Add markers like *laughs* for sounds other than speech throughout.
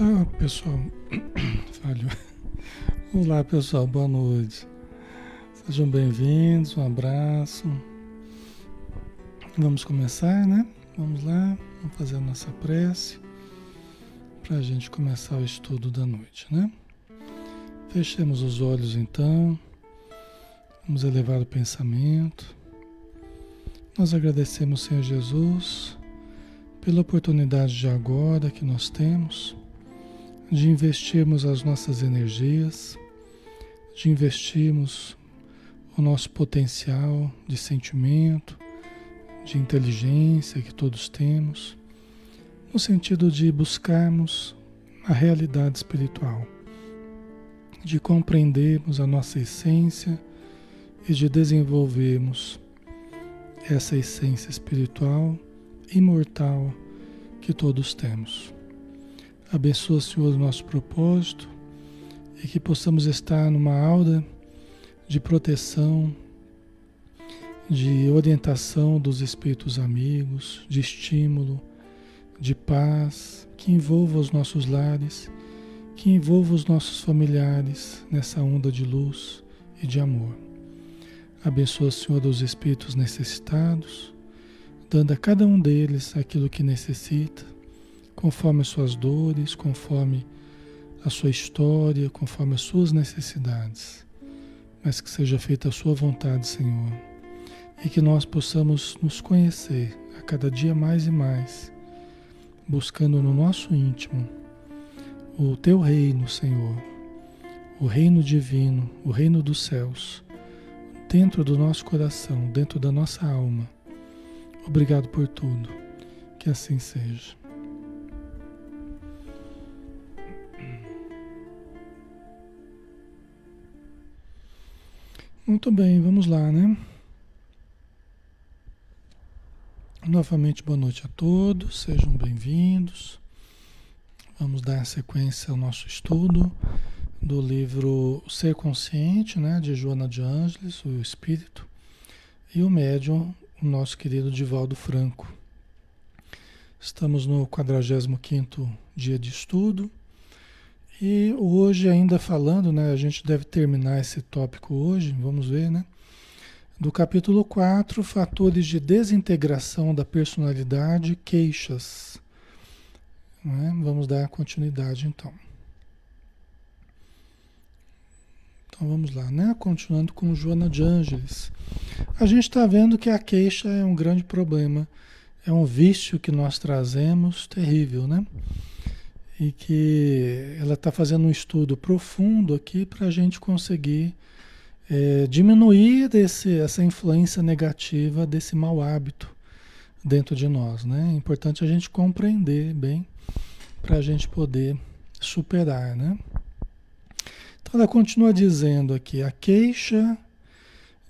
Olá, pessoal. *coughs* Falhou. Olá, pessoal. Boa noite. Sejam bem-vindos. Um abraço. Vamos começar, né? Vamos lá. Vamos fazer a nossa prece para a gente começar o estudo da noite, né? Fechemos os olhos então. Vamos elevar o pensamento. Nós agradecemos, Senhor Jesus, pela oportunidade de agora que nós temos de investirmos as nossas energias, de investirmos o nosso potencial de sentimento, de inteligência que todos temos, no sentido de buscarmos a realidade espiritual, de compreendermos a nossa essência e de desenvolvermos essa essência espiritual imortal que todos temos. Abençoa, Senhor, o nosso propósito e que possamos estar numa aura de proteção, de orientação dos espíritos amigos, de estímulo, de paz, que envolva os nossos lares, que envolva os nossos familiares nessa onda de luz e de amor. Abençoa, Senhor, os espíritos necessitados, dando a cada um deles aquilo que necessita conforme as suas dores, conforme a sua história, conforme as suas necessidades. Mas que seja feita a sua vontade, Senhor, e que nós possamos nos conhecer a cada dia mais e mais, buscando no nosso íntimo o teu reino, Senhor, o reino divino, o reino dos céus, dentro do nosso coração, dentro da nossa alma. Obrigado por tudo. Que assim seja. Muito bem, vamos lá, né? Novamente, boa noite a todos, sejam bem-vindos. Vamos dar sequência ao nosso estudo do livro Ser Consciente, né, de Joana de Ângeles, o Espírito, e o médium, o nosso querido Divaldo Franco. Estamos no 45º dia de estudo e hoje ainda falando, né, a gente deve terminar esse tópico hoje, vamos ver, né? Do capítulo 4, fatores de desintegração da personalidade, queixas. Né? Vamos dar continuidade então. Então vamos lá, né? Continuando com Joana de Ângeles. A gente está vendo que a queixa é um grande problema, é um vício que nós trazemos terrível, né? E que ela está fazendo um estudo profundo aqui para a gente conseguir é, diminuir desse, essa influência negativa desse mau hábito dentro de nós. Né? É importante a gente compreender bem para a gente poder superar. Né? Então ela continua dizendo aqui, a queixa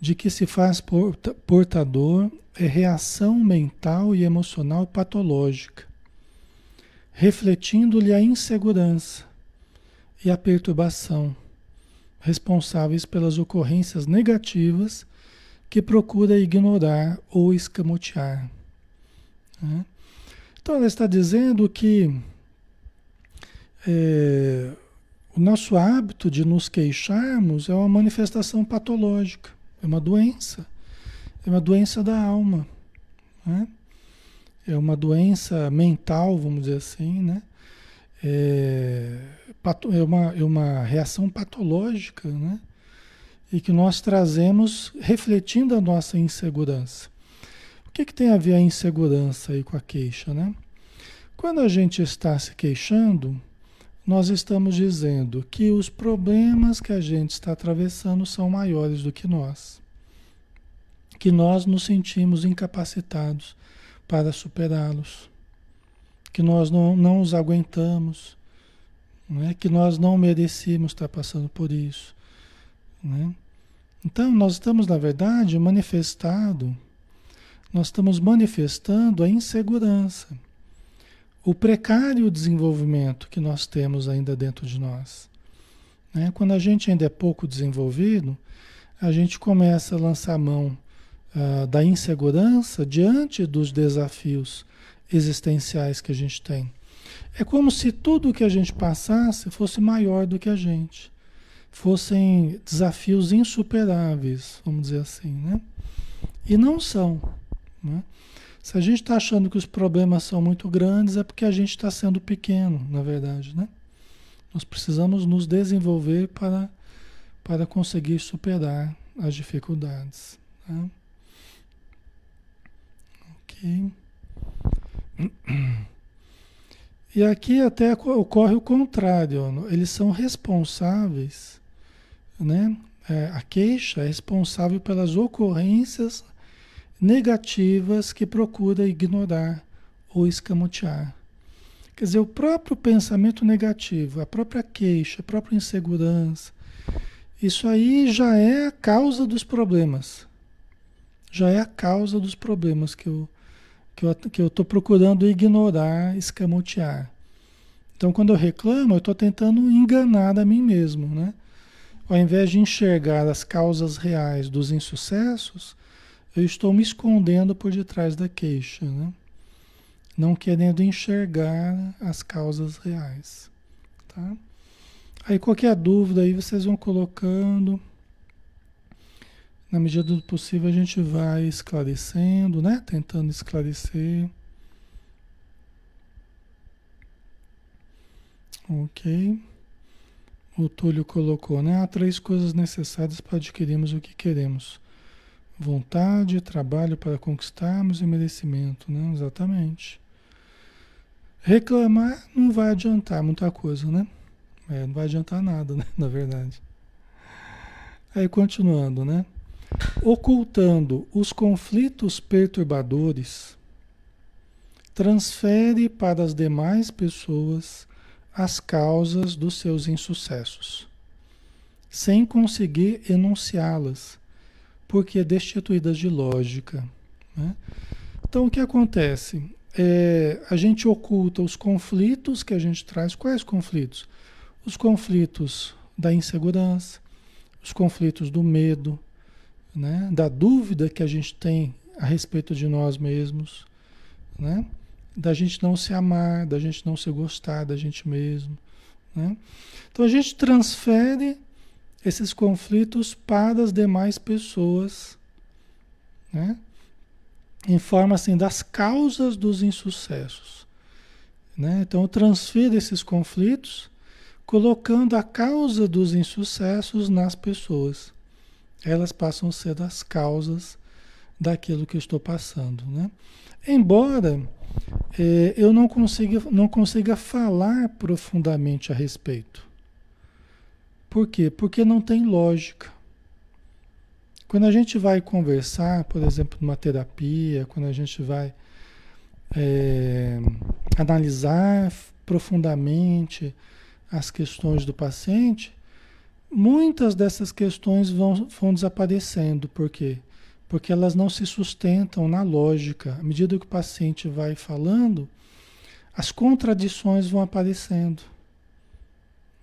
de que se faz portador é reação mental e emocional patológica refletindo-lhe a insegurança e a perturbação, responsáveis pelas ocorrências negativas que procura ignorar ou escamotear. Né? Então, ela está dizendo que é, o nosso hábito de nos queixarmos é uma manifestação patológica, é uma doença, é uma doença da alma. Né? É uma doença mental, vamos dizer assim, né? É, é, uma, é uma reação patológica, né? E que nós trazemos refletindo a nossa insegurança. O que, que tem a ver a insegurança aí com a queixa, né? Quando a gente está se queixando, nós estamos dizendo que os problemas que a gente está atravessando são maiores do que nós. Que nós nos sentimos incapacitados para superá-los, que nós não, não os aguentamos, né? que nós não merecíamos estar passando por isso. Né? Então, nós estamos, na verdade, manifestado, nós estamos manifestando a insegurança, o precário desenvolvimento que nós temos ainda dentro de nós. Né? Quando a gente ainda é pouco desenvolvido, a gente começa a lançar mão uh, da insegurança diante dos desafios existenciais que a gente tem. É como se tudo que a gente passasse fosse maior do que a gente. Fossem desafios insuperáveis, vamos dizer assim, né? E não são. Né? Se a gente está achando que os problemas são muito grandes, é porque a gente está sendo pequeno, na verdade, né? Nós precisamos nos desenvolver para, para conseguir superar as dificuldades. Tá? E aqui até ocorre o contrário, eles são responsáveis, né? É, a queixa é responsável pelas ocorrências negativas que procura ignorar ou escamotear. Quer dizer, o próprio pensamento negativo, a própria queixa, a própria insegurança, isso aí já é a causa dos problemas. Já é a causa dos problemas que eu que eu estou procurando ignorar, escamotear. Então, quando eu reclamo, eu estou tentando enganar a mim mesmo, né? Ao invés de enxergar as causas reais dos insucessos, eu estou me escondendo por detrás da queixa, né? Não querendo enxergar as causas reais, tá? Aí qualquer dúvida aí vocês vão colocando. Na medida do possível a gente vai esclarecendo, né? Tentando esclarecer. Ok. O Túlio colocou, né? Há três coisas necessárias para adquirirmos o que queremos: vontade, trabalho para conquistarmos e merecimento, né? Exatamente. Reclamar não vai adiantar muita coisa, né? É, não vai adiantar nada, né? *laughs* Na verdade. Aí continuando, né? Ocultando os conflitos perturbadores, transfere para as demais pessoas as causas dos seus insucessos, sem conseguir enunciá-las, porque destituídas de lógica. Né? Então, o que acontece? É, a gente oculta os conflitos que a gente traz. Quais conflitos? Os conflitos da insegurança, os conflitos do medo, né? da dúvida que a gente tem a respeito de nós mesmos, né? da gente não se amar, da gente não se gostar da gente mesmo. Né? Então a gente transfere esses conflitos para as demais pessoas, né? em forma assim das causas dos insucessos. Né? Então eu transfiro esses conflitos colocando a causa dos insucessos nas pessoas elas passam a ser as causas daquilo que eu estou passando. Né? Embora é, eu não consiga, não consiga falar profundamente a respeito. Por quê? Porque não tem lógica. Quando a gente vai conversar, por exemplo, numa terapia, quando a gente vai é, analisar profundamente as questões do paciente, Muitas dessas questões vão, vão desaparecendo, por quê? Porque elas não se sustentam na lógica. À medida que o paciente vai falando, as contradições vão aparecendo.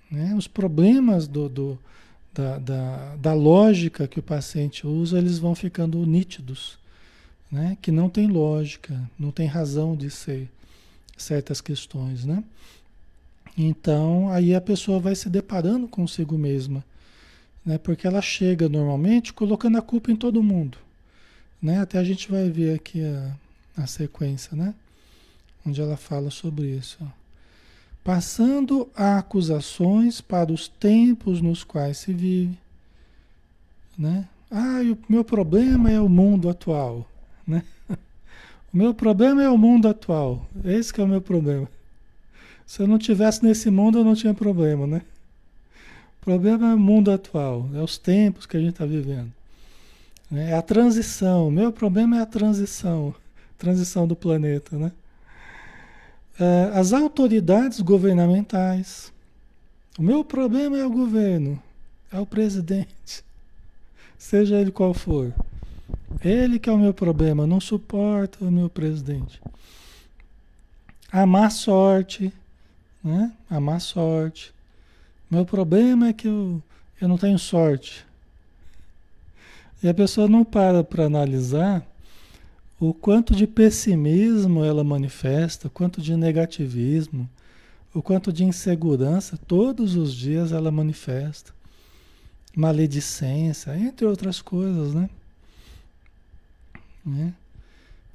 Né? Os problemas do, do da, da, da, lógica que o paciente usa, eles vão ficando nítidos. Né? Que não tem lógica, não tem razão de ser certas questões. Né? Então, aí a pessoa vai se deparando consigo mesma, né? Porque ela chega normalmente colocando a culpa em todo mundo, né? Até a gente vai ver aqui a, a sequência, né? Onde ela fala sobre isso. Passando a acusações para os tempos nos quais se vive, né? Ah, o meu problema é o mundo atual, né? *laughs* O meu problema é o mundo atual. Esse é o meu problema. Se eu não tivesse nesse mundo, eu não tinha problema, né? O problema é o mundo atual, é os tempos que a gente está vivendo. É a transição. Meu problema é a transição, transição do planeta, né? É, as autoridades governamentais. O meu problema é o governo, é o presidente, seja ele qual for. Ele que é o meu problema, não suporta o meu presidente. A má sorte, né? A má sorte. Meu problema é que eu, eu não tenho sorte. E a pessoa não para para analisar o quanto de pessimismo ela manifesta, quanto de negativismo, o quanto de insegurança todos os dias ela manifesta. Maledicência, entre outras coisas, né? né?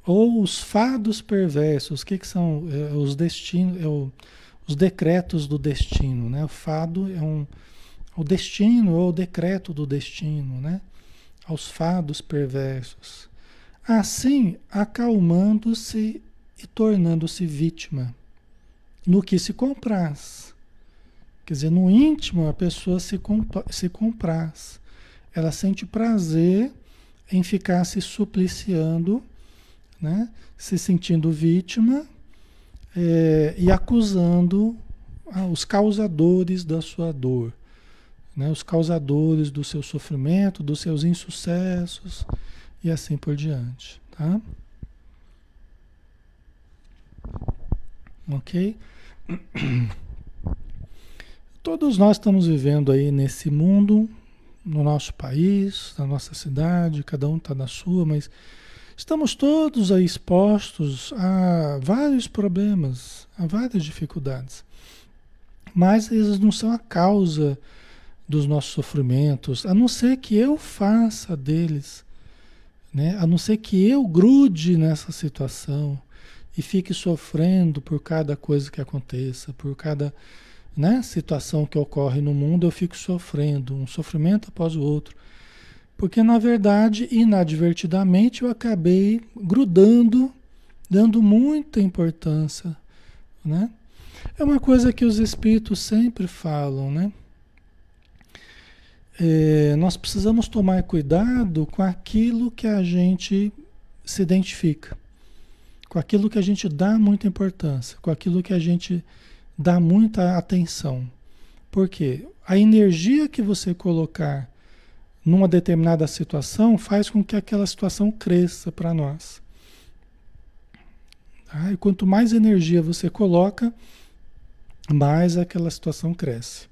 Ou os fados perversos, o que, que são é, os destinos, é o, os decretos do destino, né? O fado é um o destino ou o decreto do destino, né? Aos fados perversos. Assim, acalmando-se e tornando-se vítima no que se compraz. Quer dizer, no íntimo a pessoa se, se compraz. Ela sente prazer em ficar se supliciando, né? se sentindo vítima é, e acusando ah, os causadores da sua dor, né? os causadores do seu sofrimento, dos seus insucessos e assim por diante. Tá? Ok? *clears throat* Todos nós estamos vivendo aí nesse mundo no nosso país, na nossa cidade, cada um está na sua, mas estamos todos aí expostos a vários problemas, a várias dificuldades. Mas eles não são a causa dos nossos sofrimentos, a não ser que eu faça deles, né? a não ser que eu grude nessa situação e fique sofrendo por cada coisa que aconteça, por cada né, situação que ocorre no mundo, eu fico sofrendo, um sofrimento após o outro. Porque, na verdade, inadvertidamente, eu acabei grudando, dando muita importância. Né? É uma coisa que os espíritos sempre falam, né? É, nós precisamos tomar cuidado com aquilo que a gente se identifica, com aquilo que a gente dá muita importância, com aquilo que a gente dá muita atenção. Porque a energia que você colocar numa determinada situação faz com que aquela situação cresça para nós. Tá? E quanto mais energia você coloca, mais aquela situação cresce.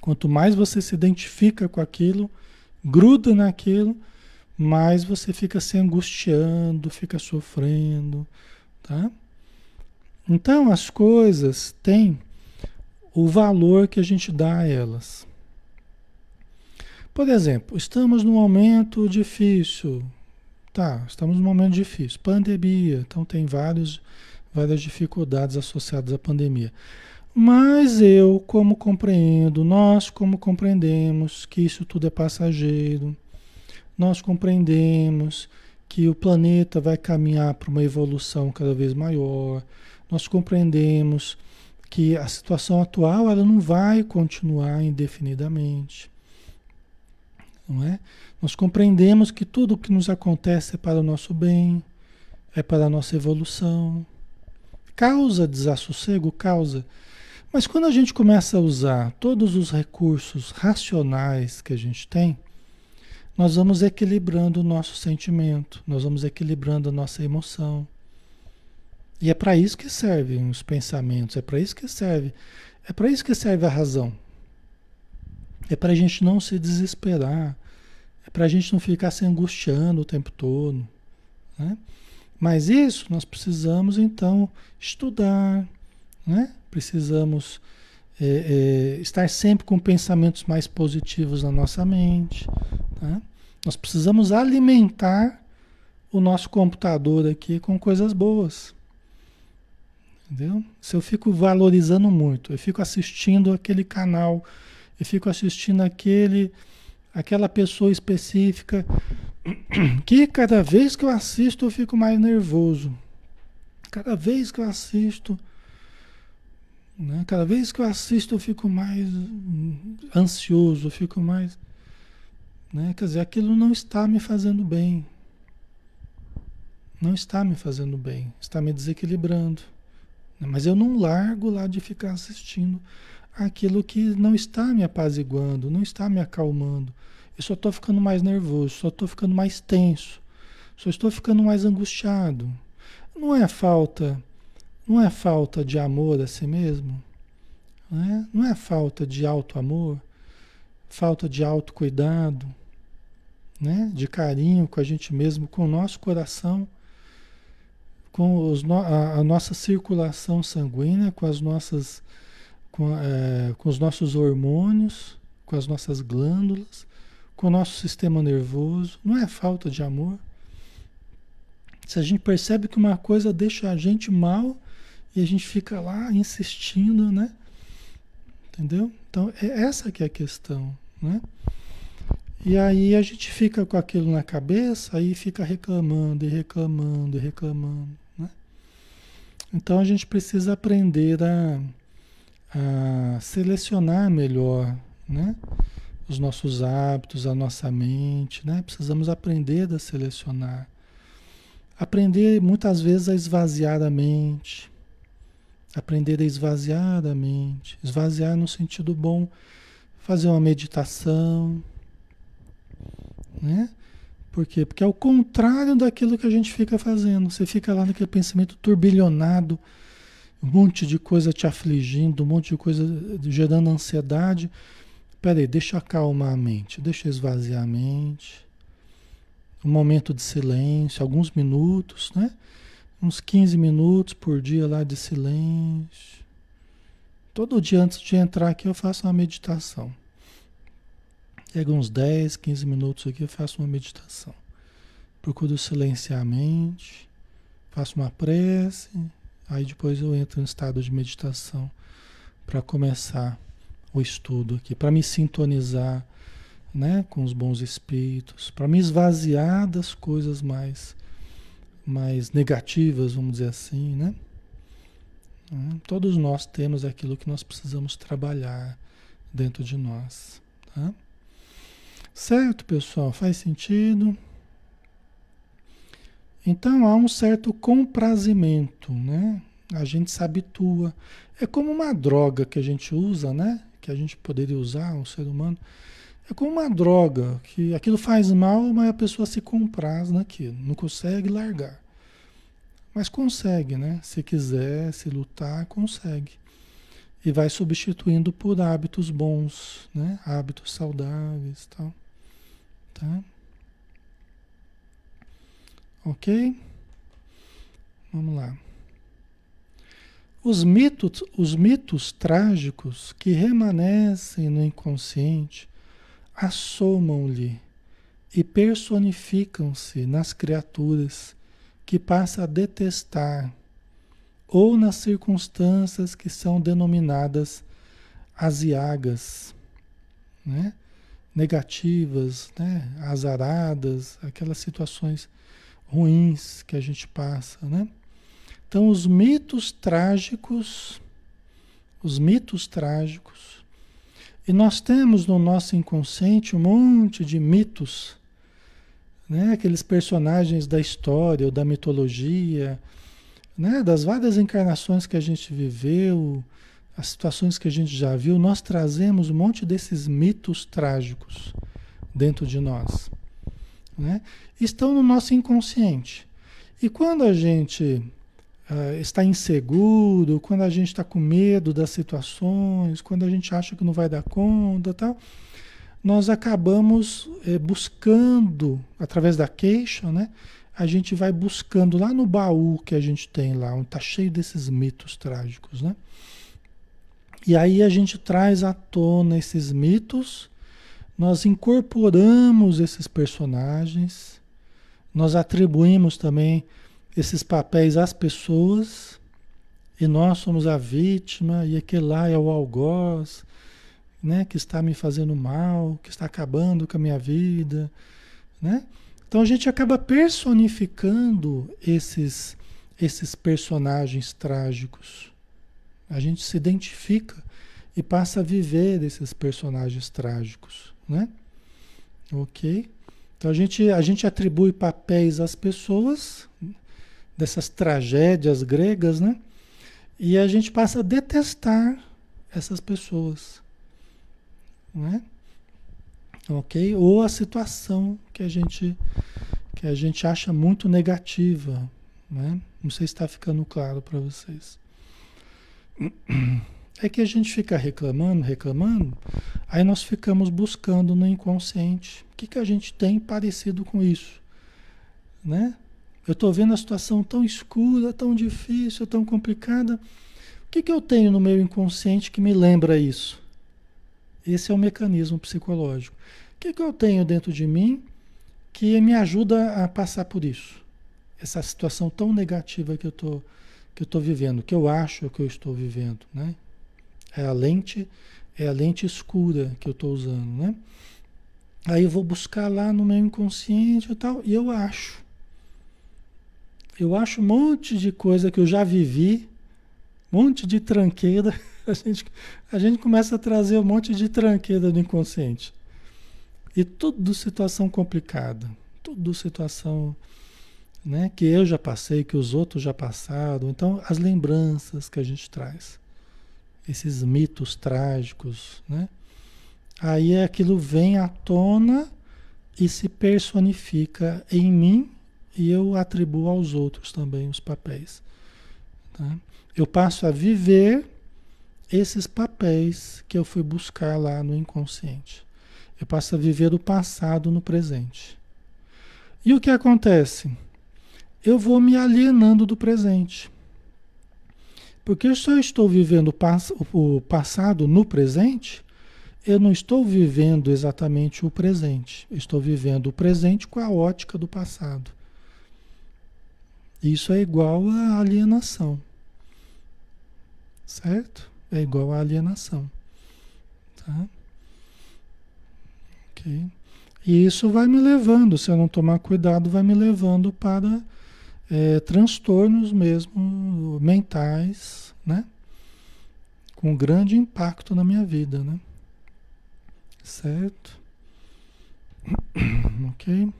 Quanto mais você se identifica com aquilo, gruda naquilo, mais você fica se angustiando, fica sofrendo, tá? Então as coisas têm o valor que a gente dá a elas. Por exemplo, estamos num momento difícil. Tá, estamos num momento difícil. Pandemia, então tem vários, várias dificuldades associadas à pandemia. Mas eu, como compreendo, nós, como compreendemos que isso tudo é passageiro, nós compreendemos que o planeta vai caminhar para uma evolução cada vez maior, nós compreendemos que a situação atual ela não vai continuar indefinidamente. Não é? Nós compreendemos que tudo o que nos acontece é para o nosso bem, é para a nossa evolução. Causa desassossego? Causa. Mas quando a gente começa a usar todos os recursos racionais que a gente tem, nós vamos equilibrando o nosso sentimento, nós vamos equilibrando a nossa emoção. E é para isso que servem os pensamentos, é para isso que serve, é para isso que serve a razão. É para a gente não se desesperar, é para a gente não ficar se angustiando o tempo todo. Né? Mas isso nós precisamos então estudar, né? precisamos é, é, estar sempre com pensamentos mais positivos na nossa mente. Tá? Nós precisamos alimentar o nosso computador aqui com coisas boas. Entendeu? Se eu fico valorizando muito, eu fico assistindo aquele canal, eu fico assistindo aquele, aquela pessoa específica, *clears throat* que cada vez que eu assisto eu fico mais nervoso. Cada vez que eu assisto, né? cada vez que eu assisto eu fico mais ansioso, eu fico mais. Né? Quer dizer, aquilo não está me fazendo bem. Não está me fazendo bem, está me desequilibrando. Mas eu não largo lá de ficar assistindo aquilo que não está me apaziguando, não está me acalmando. Eu só estou ficando mais nervoso, só estou ficando mais tenso, só estou ficando mais angustiado. Não é falta, não é falta de amor a si mesmo, não é, não é falta de alto amor, falta de autocuidado, né? de carinho com a gente mesmo, com o nosso coração com os, a, a, nossa circulação sanguínea, com as nossas, com, é, com os nossos hormônios, com as nossas glândulas, com o nosso sistema nervoso. Não é falta de amor. Se a gente percebe que uma coisa deixa a gente mal e a gente fica lá insistindo, né? Entendeu? Então, é essa que é a questão, né? E aí a gente fica com aquilo na cabeça, aí fica reclamando e reclamando e reclamando, né? Então a gente precisa aprender a, a selecionar melhor, né? Os nossos hábitos, a nossa mente, né? Precisamos aprender a selecionar. Aprender muitas vezes a esvaziar a mente. Aprender a esvaziar a mente. Esvaziar no sentido bom. Fazer uma meditação, né? Por quê? Porque é o contrário daquilo que a gente fica fazendo. Você fica lá naquele pensamento turbilhonado, um monte de coisa te afligindo, um monte de coisa gerando ansiedade. Peraí, deixa acalmar a mente, deixa esvaziar a mente. Um momento de silêncio, alguns minutos, né? Uns 15 minutos por dia lá de silêncio. Todo dia antes de entrar aqui eu faço uma meditação. Pego uns 10, 15 minutos aqui, eu faço uma meditação. Procuro silenciar a mente, faço uma prece, aí depois eu entro em estado de meditação para começar o estudo aqui, para me sintonizar né, com os bons espíritos, para me esvaziar das coisas mais, mais negativas, vamos dizer assim, né? Todos nós temos aquilo que nós precisamos trabalhar dentro de nós, tá? Certo, pessoal? Faz sentido? Então há um certo comprazimento, né? A gente se habitua. É como uma droga que a gente usa, né? Que a gente poderia usar, um ser humano. É como uma droga, que aquilo faz mal, mas a pessoa se compraz naquilo, não consegue largar. Mas consegue, né? Se quiser, se lutar, consegue. E vai substituindo por hábitos bons, né? Hábitos saudáveis tal. Tá? Ok? Vamos lá. Os mitos, os mitos trágicos que remanescem no inconsciente assomam-lhe e personificam-se nas criaturas que passa a detestar ou nas circunstâncias que são denominadas aziagas, né? negativas, né? azaradas, aquelas situações ruins que a gente passa, né? Então os mitos trágicos, os mitos trágicos, e nós temos no nosso inconsciente um monte de mitos, né? Aqueles personagens da história ou da mitologia, né? Das várias encarnações que a gente viveu, as situações que a gente já viu, nós trazemos um monte desses mitos trágicos dentro de nós. Né? Estão no nosso inconsciente. E quando a gente uh, está inseguro, quando a gente está com medo das situações, quando a gente acha que não vai dar conta tal, nós acabamos eh, buscando, através da queixa, né? a gente vai buscando lá no baú que a gente tem lá, onde está cheio desses mitos trágicos. Né? E aí a gente traz à tona esses mitos, nós incorporamos esses personagens, nós atribuímos também esses papéis às pessoas, e nós somos a vítima, e aquele lá é o algoz, né, que está me fazendo mal, que está acabando com a minha vida, né? Então a gente acaba personificando esses esses personagens trágicos. A gente se identifica e passa a viver desses personagens trágicos, né? Ok? Então a gente, a gente atribui papéis às pessoas dessas tragédias gregas, né? E a gente passa a detestar essas pessoas, né? Ok? Ou a situação que a gente que a gente acha muito negativa, né? Não sei se está ficando claro para vocês. *clears throat* É que a gente fica reclamando, reclamando, aí nós ficamos buscando no inconsciente. O que, que a gente tem parecido com isso? Né? Eu estou vendo a situação tão escura, tão difícil, tão complicada. O que, que eu tenho no meu inconsciente que me lembra isso? Esse é o mecanismo psicológico. O que, que eu tenho dentro de mim que me ajuda a passar por isso? Essa situação tão negativa que eu tô, que estou vivendo, que eu acho que eu estou vivendo, né? É a lente, é a lente escura que eu estou usando, né? Aí eu vou buscar lá no meu inconsciente e tal, e eu acho. Eu acho um monte de coisa que eu já vivi, um monte de tranqueira. *laughs* A gente, a gente começa a trazer um monte de tranqueira do inconsciente. E tudo situação complicada, tudo situação né, que eu já passei, que os outros já passaram. Então, as lembranças que a gente traz, esses mitos trágicos, né? Aí aquilo vem à tona e se personifica em mim e eu atribuo aos outros também os papéis. Tá? Eu passo a viver esses papéis que eu fui buscar lá no inconsciente. Eu passo a viver o passado no presente. E o que acontece? Eu vou me alienando do presente. Porque eu só estou vivendo o passado no presente eu não estou vivendo exatamente o presente, estou vivendo o presente com a ótica do passado. Isso é igual à alienação. Certo? É igual à alienação. Tá? Ok? E isso vai me levando, se eu não tomar cuidado, vai me levando para é, transtornos mesmo mentais, né? Com grande impacto na minha vida, né? Certo? *coughs* ok?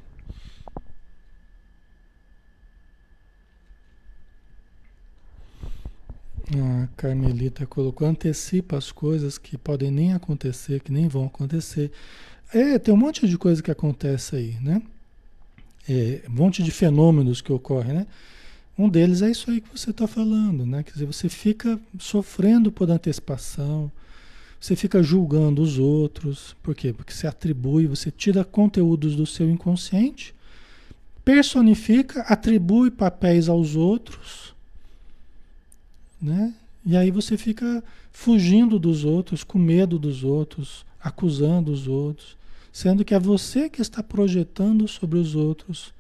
A Carmelita colocou, antecipa as coisas que podem nem acontecer, que nem vão acontecer. É, tem um monte de coisa que acontece aí, né? É, um monte de fenômenos que ocorrem, né? Um deles é isso aí que você está falando, né? Quer dizer, você fica sofrendo por antecipação, você fica julgando os outros. Por quê? Porque você atribui, você tira conteúdos do seu inconsciente, personifica, atribui papéis aos outros, né? E aí você fica fugindo dos outros, com medo dos outros, acusando os outros, sendo que é você que está projetando sobre os outros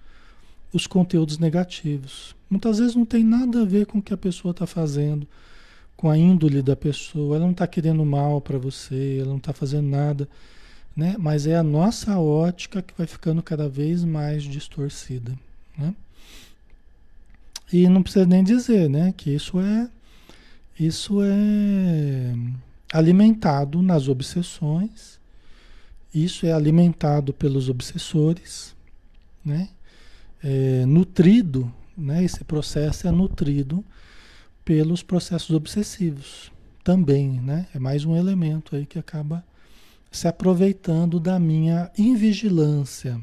os conteúdos negativos. Muitas vezes não tem nada a ver com o que a pessoa está fazendo com a índole da pessoa, ela não está querendo mal para você, ela não está fazendo nada, né? Mas é a nossa ótica que vai ficando cada vez mais distorcida, né? E não precisa nem dizer, né, que isso é isso é alimentado nas obsessões, isso é alimentado pelos obsessores, né? É nutrido, né? Esse processo é nutrido pelos processos obsessivos também, né? É mais um elemento aí que acaba se aproveitando da minha invigilância,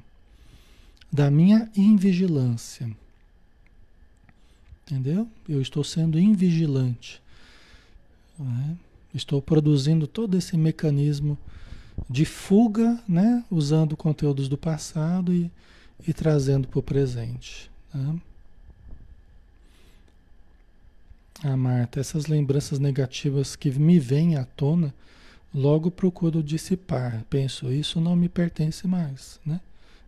da minha invigilância. Entendeu? Eu estou sendo invigilante. Né? Estou produzindo todo esse mecanismo de fuga, né? usando conteúdos do passado e, e trazendo para o presente. Tá? Ah, Marta, essas lembranças negativas que me vêm à tona, logo procuro dissipar. Penso, isso não me pertence mais, né?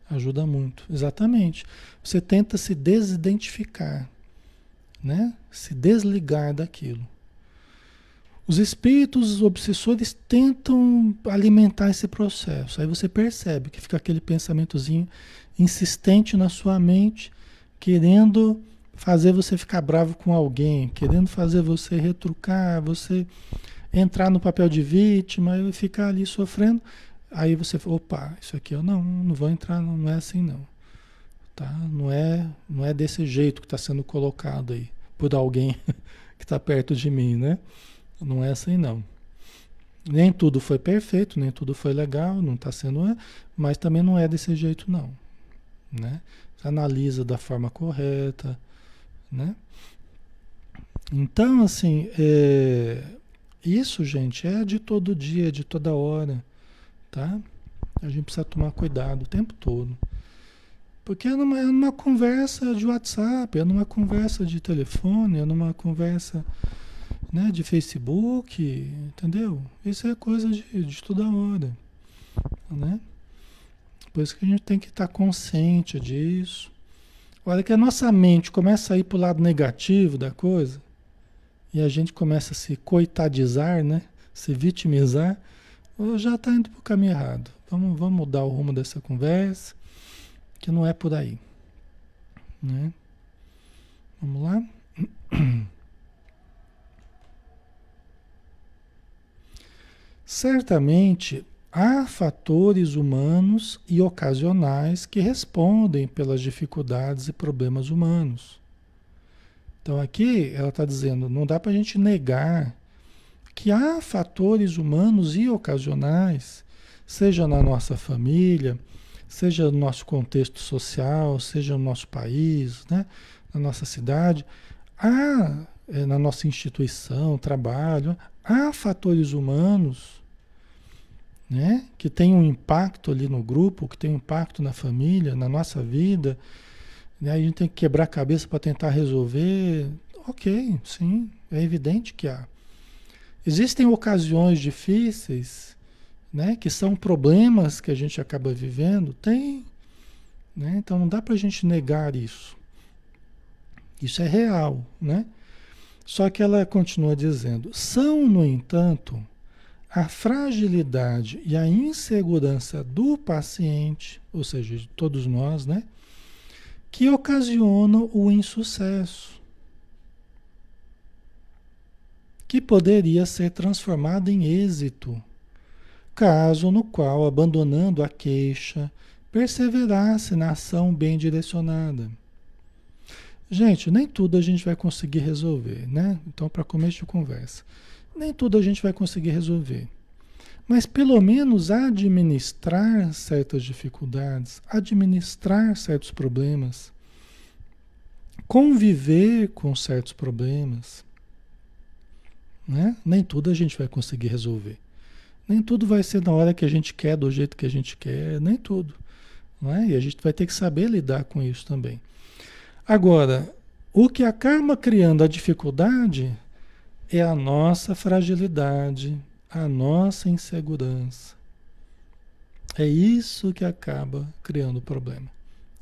Ajuda muito. Exatamente. Você tenta se desidentificar, né? Se desligar daquilo. Os espíritos obsessores tentam alimentar esse processo. Aí você percebe que fica aquele pensamentozinho insistente na sua mente, querendo fazer você ficar bravo com alguém, querendo fazer você retrucar, você entrar no papel de vítima e ficar ali sofrendo. Aí você, opa, isso aqui eu não, não vou entrar, não é assim não. Tá? Não é, não é desse jeito que está sendo colocado aí por alguém *laughs* que está perto de mim, né? Não é assim não. Nem tudo foi perfeito, nem tudo foi legal, não está sendo, mas também não é desse jeito não, né? Analisa da forma correta, né? Então, assim, é, isso, gente, é de todo dia, de toda hora, tá? A gente precisa tomar cuidado o tempo todo Porque é numa, é numa conversa de WhatsApp, é numa conversa de telefone, é numa conversa né, de Facebook, entendeu? Isso é coisa de, de toda hora, né? Por isso que a gente tem que estar consciente disso. Olha que a nossa mente começa a ir para o lado negativo da coisa, e a gente começa a se coitadizar, né? Se vitimizar, já está indo para o caminho errado. Vamos, vamos mudar o rumo dessa conversa, que não é por aí. Né? Vamos lá? *clears throat* Certamente há fatores humanos e ocasionais que respondem pelas dificuldades e problemas humanos. Então aqui ela está dizendo, não dá para a gente negar que há fatores humanos e ocasionais, seja na nossa família, seja no nosso contexto social, seja no nosso país, né, na nossa cidade, há é, na nossa instituição, trabalho, há fatores humanos né? que tem um impacto ali no grupo, que tem um impacto na família, na nossa vida, né? a gente tem que quebrar a cabeça para tentar resolver. Ok, sim, é evidente que há. Existem ocasiões difíceis, né? que são problemas que a gente acaba vivendo? Tem. Né? Então não dá para a gente negar isso. Isso é real, né? Só que ela continua dizendo: são, no entanto, a fragilidade e a insegurança do paciente, ou seja, de todos nós, né? Que ocasionam o insucesso, que poderia ser transformado em êxito, caso no qual, abandonando a queixa, perseverasse na ação bem direcionada. Gente, nem tudo a gente vai conseguir resolver, né? Então, para começo de conversa. Nem tudo a gente vai conseguir resolver. Mas pelo menos administrar certas dificuldades, administrar certos problemas, conviver com certos problemas. Né? Nem tudo a gente vai conseguir resolver. Nem tudo vai ser na hora que a gente quer, do jeito que a gente quer, nem tudo. Não é? E a gente vai ter que saber lidar com isso também. Agora, o que acaba criando a dificuldade é a nossa fragilidade, a nossa insegurança. É isso que acaba criando o problema.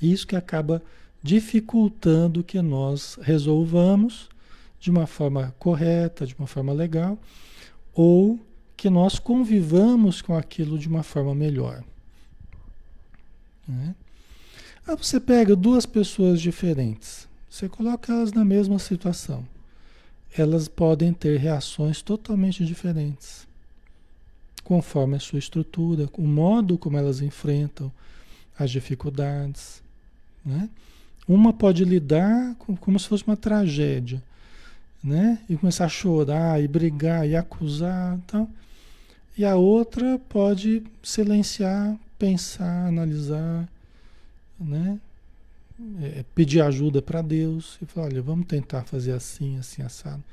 Isso que acaba dificultando que nós resolvamos de uma forma correta, de uma forma legal, ou que nós convivamos com aquilo de uma forma melhor. Né? Aí você pega duas pessoas diferentes, você coloca elas na mesma situação elas podem ter reações totalmente diferentes, conforme a sua estrutura, o modo como elas enfrentam as dificuldades. Né? Uma pode lidar com, como se fosse uma tragédia, né? E começar a chorar, e brigar, e acusar, então. E a outra pode silenciar, pensar, analisar, né? é, pedir ajuda para Deus e falar, olha, vamos tentar fazer assim, assim, assado.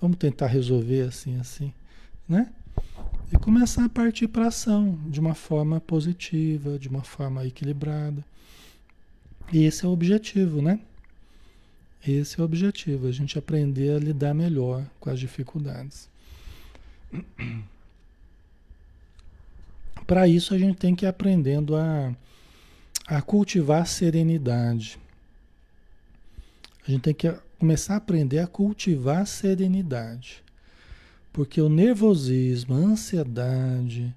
Vamos tentar resolver assim, assim, né? E começar a partir para ação de uma forma positiva, de uma forma equilibrada. E esse é o objetivo, né? Esse é o objetivo, a gente aprender a lidar melhor com as dificuldades. Para isso a gente tem que ir aprendendo a a cultivar serenidade. A gente tem que começar a aprender a cultivar serenidade. Porque o nervosismo, a ansiedade,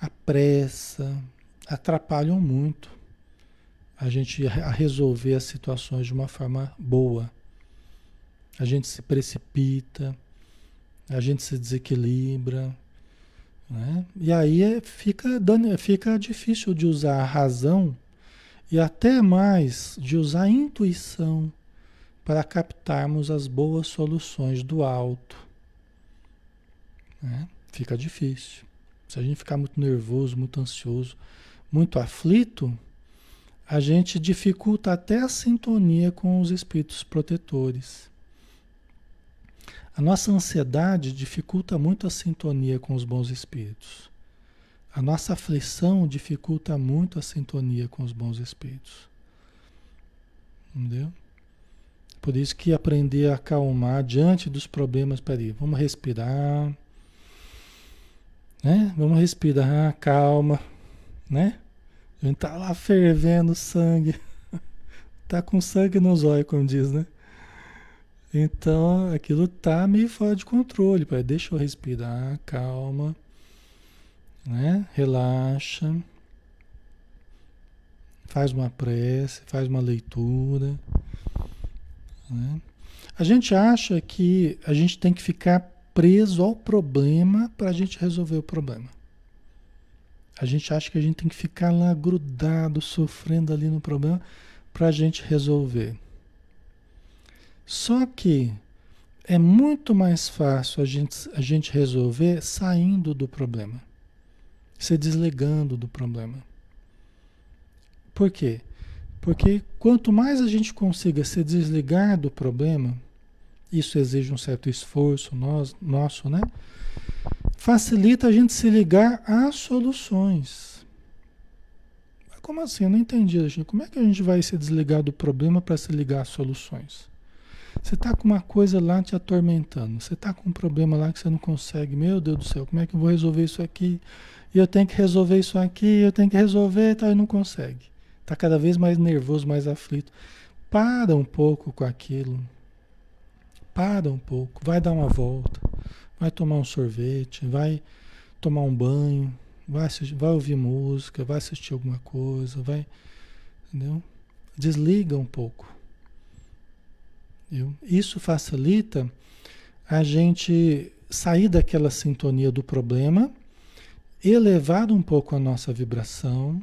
a pressa atrapalham muito a gente a resolver as situações de uma forma boa. A gente se precipita, a gente se desequilibra. Né? E aí é, fica, fica difícil de usar a razão e até mais de usar a intuição para captarmos as boas soluções do alto. Né? Fica difícil. Se a gente ficar muito nervoso, muito ansioso, muito aflito, a gente dificulta até a sintonia com os espíritos protetores. A nossa ansiedade dificulta muito a sintonia com os bons espíritos. A nossa aflição dificulta muito a sintonia com os bons espíritos. Entendeu? Por isso que aprender a acalmar diante dos problemas, peraí, vamos respirar, né? Vamos respirar, calma, né? A gente tá lá fervendo sangue, *laughs* tá com sangue nos olhos, como diz, né? Então, aquilo tá meio fora de controle, pai. Deixa eu respirar, calma, né? Relaxa. Faz uma prece, faz uma leitura, né? A gente acha que a gente tem que ficar preso ao problema para a gente resolver o problema. A gente acha que a gente tem que ficar lá grudado, sofrendo ali no problema para a gente resolver. Só que é muito mais fácil a gente, a gente resolver saindo do problema, se desligando do problema. Por quê? Porque quanto mais a gente consiga se desligar do problema, isso exige um certo esforço nós, nosso, né? Facilita a gente se ligar às soluções. Como assim? Eu não entendi, gente. Como é que a gente vai se desligar do problema para se ligar às soluções? Você está com uma coisa lá te atormentando. Você está com um problema lá que você não consegue. Meu Deus do céu, como é que eu vou resolver isso aqui? E eu tenho que resolver isso aqui, eu tenho que resolver e tal, e não consegue. Está cada vez mais nervoso, mais aflito. Para um pouco com aquilo. Para um pouco. Vai dar uma volta. Vai tomar um sorvete. Vai tomar um banho. Vai, assistir, vai ouvir música. Vai assistir alguma coisa. Vai. Entendeu? Desliga um pouco. Isso facilita a gente sair daquela sintonia do problema, elevar um pouco a nossa vibração,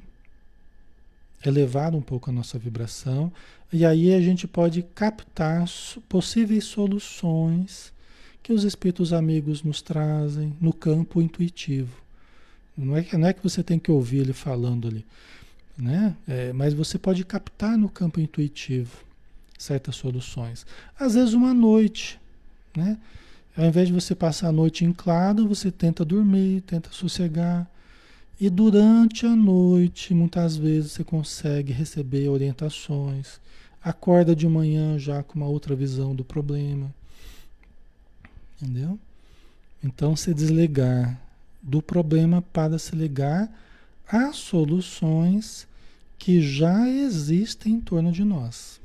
elevar um pouco a nossa vibração, e aí a gente pode captar possíveis soluções que os espíritos amigos nos trazem no campo intuitivo. Não é, que, não é que você tem que ouvir ele falando ali, né? É, mas você pode captar no campo intuitivo certas soluções. Às vezes uma noite, né? Ao invés de você passar a noite em claro, você tenta dormir, tenta sossegar. E durante a noite, muitas vezes você consegue receber orientações. Acorda de manhã já com uma outra visão do problema. Entendeu? Então, se desligar do problema para se ligar às soluções que já existem em torno de nós.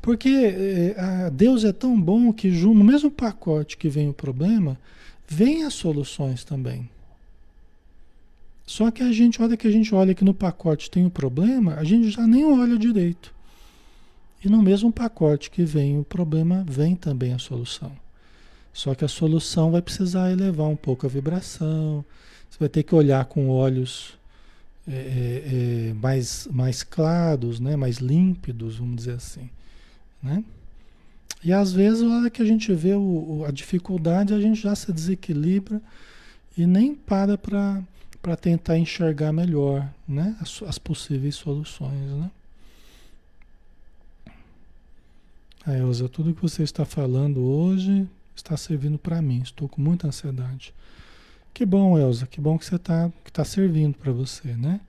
Porque é, Deus é tão bom que no mesmo pacote que vem o problema, vem as soluções também. Só que a gente, olha que a gente olha que no pacote tem o problema, a gente já nem olha direito. E no mesmo pacote que vem o problema, vem também a solução. Só que a solução vai precisar elevar um pouco a vibração. Você vai ter que olhar com olhos é, é mais, mais claros, né? mais límpidos, vamos dizer assim. Né? E às vezes, na hora que a gente vê o, a dificuldade, a gente já se desequilibra e nem para para tentar enxergar melhor né? as, as possíveis soluções. Né? A Elza, tudo que você está falando hoje está servindo para mim. Estou com muita ansiedade. Que bom, Elza, que bom que você está que tá servindo para você, né?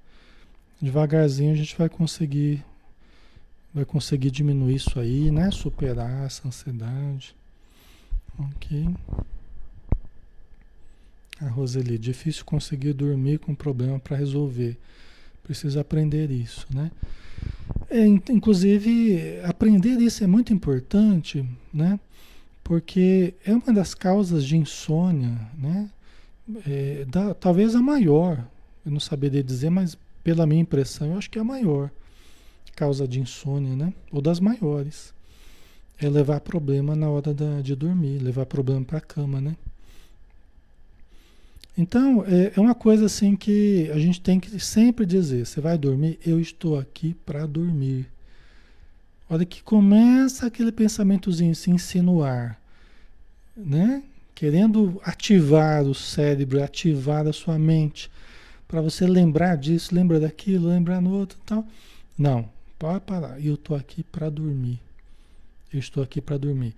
Devagarzinho a gente vai conseguir vai conseguir diminuir isso aí, né? Superar essa ansiedade. Ok. A Roseli, difícil conseguir dormir com problema para resolver. Precisa aprender isso, né? É, inclusive, aprender isso é muito importante, né? Porque é uma das causas de insônia, né? É, da, talvez a maior, eu não saberia dizer, mas pela minha impressão, eu acho que é a maior causa de insônia, né? Ou das maiores. É levar problema na hora da, de dormir, levar problema para a cama, né? Então, é, é uma coisa assim que a gente tem que sempre dizer: você vai dormir? Eu estou aqui para dormir. Olha que começa aquele pensamentozinho se insinuar, né? Querendo ativar o cérebro, ativar a sua mente, para você lembrar disso, lembrar daquilo, lembrar no outro e tal. Não, Parar. Eu estou aqui para dormir. Eu estou aqui para dormir.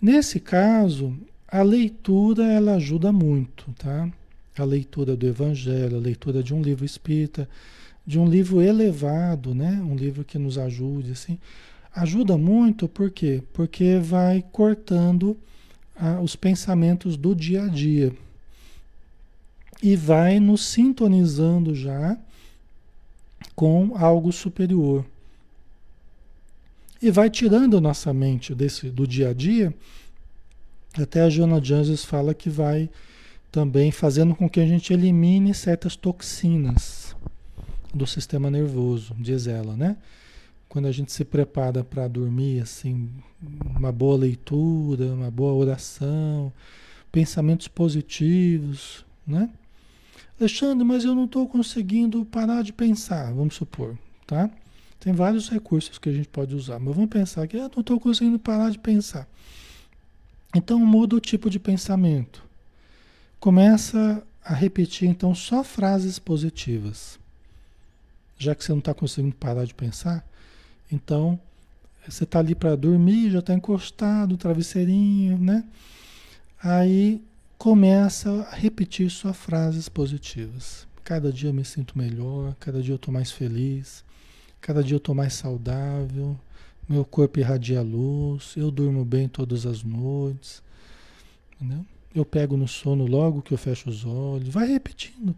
Nesse caso, a leitura ela ajuda muito, tá? A leitura do Evangelho, a leitura de um livro espírita, de um livro elevado, né? Um livro que nos ajude, assim. ajuda muito, por quê? Porque vai cortando ah, os pensamentos do dia a dia e vai nos sintonizando já com algo superior. E vai tirando nossa mente desse, do dia a dia. Até a Joana Janges fala que vai também fazendo com que a gente elimine certas toxinas do sistema nervoso, diz ela, né? Quando a gente se prepara para dormir, assim, uma boa leitura, uma boa oração, pensamentos positivos, né? Alexandre, mas eu não estou conseguindo parar de pensar, vamos supor, tá? Tem vários recursos que a gente pode usar, mas vamos pensar que eu não estou conseguindo parar de pensar. Então muda o tipo de pensamento. Começa a repetir então só frases positivas. Já que você não está conseguindo parar de pensar, então você está ali para dormir, já está encostado, travesseirinho, né? Aí começa a repetir só frases positivas. Cada dia eu me sinto melhor, cada dia eu estou mais feliz, cada dia eu estou mais saudável, meu corpo irradia luz, eu durmo bem todas as noites, entendeu? Eu pego no sono logo que eu fecho os olhos. Vai repetindo,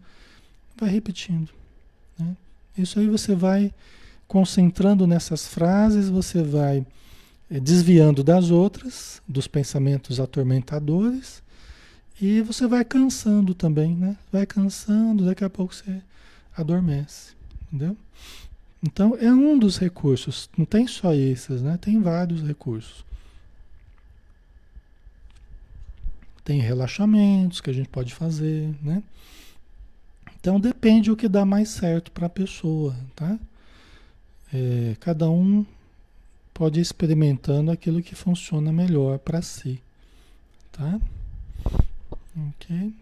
vai repetindo. Né? Isso aí você vai concentrando nessas frases, você vai eh, desviando das outras, dos pensamentos atormentadores, e você vai cansando também, né? Vai cansando, daqui a pouco você adormece, entendeu? Então é um dos recursos, não tem só esses, né? Tem vários recursos. Tem relaxamentos que a gente pode fazer, né? Então depende o que dá mais certo para a pessoa, tá? É, cada um pode ir experimentando aquilo que funciona melhor para si, tá? Ok.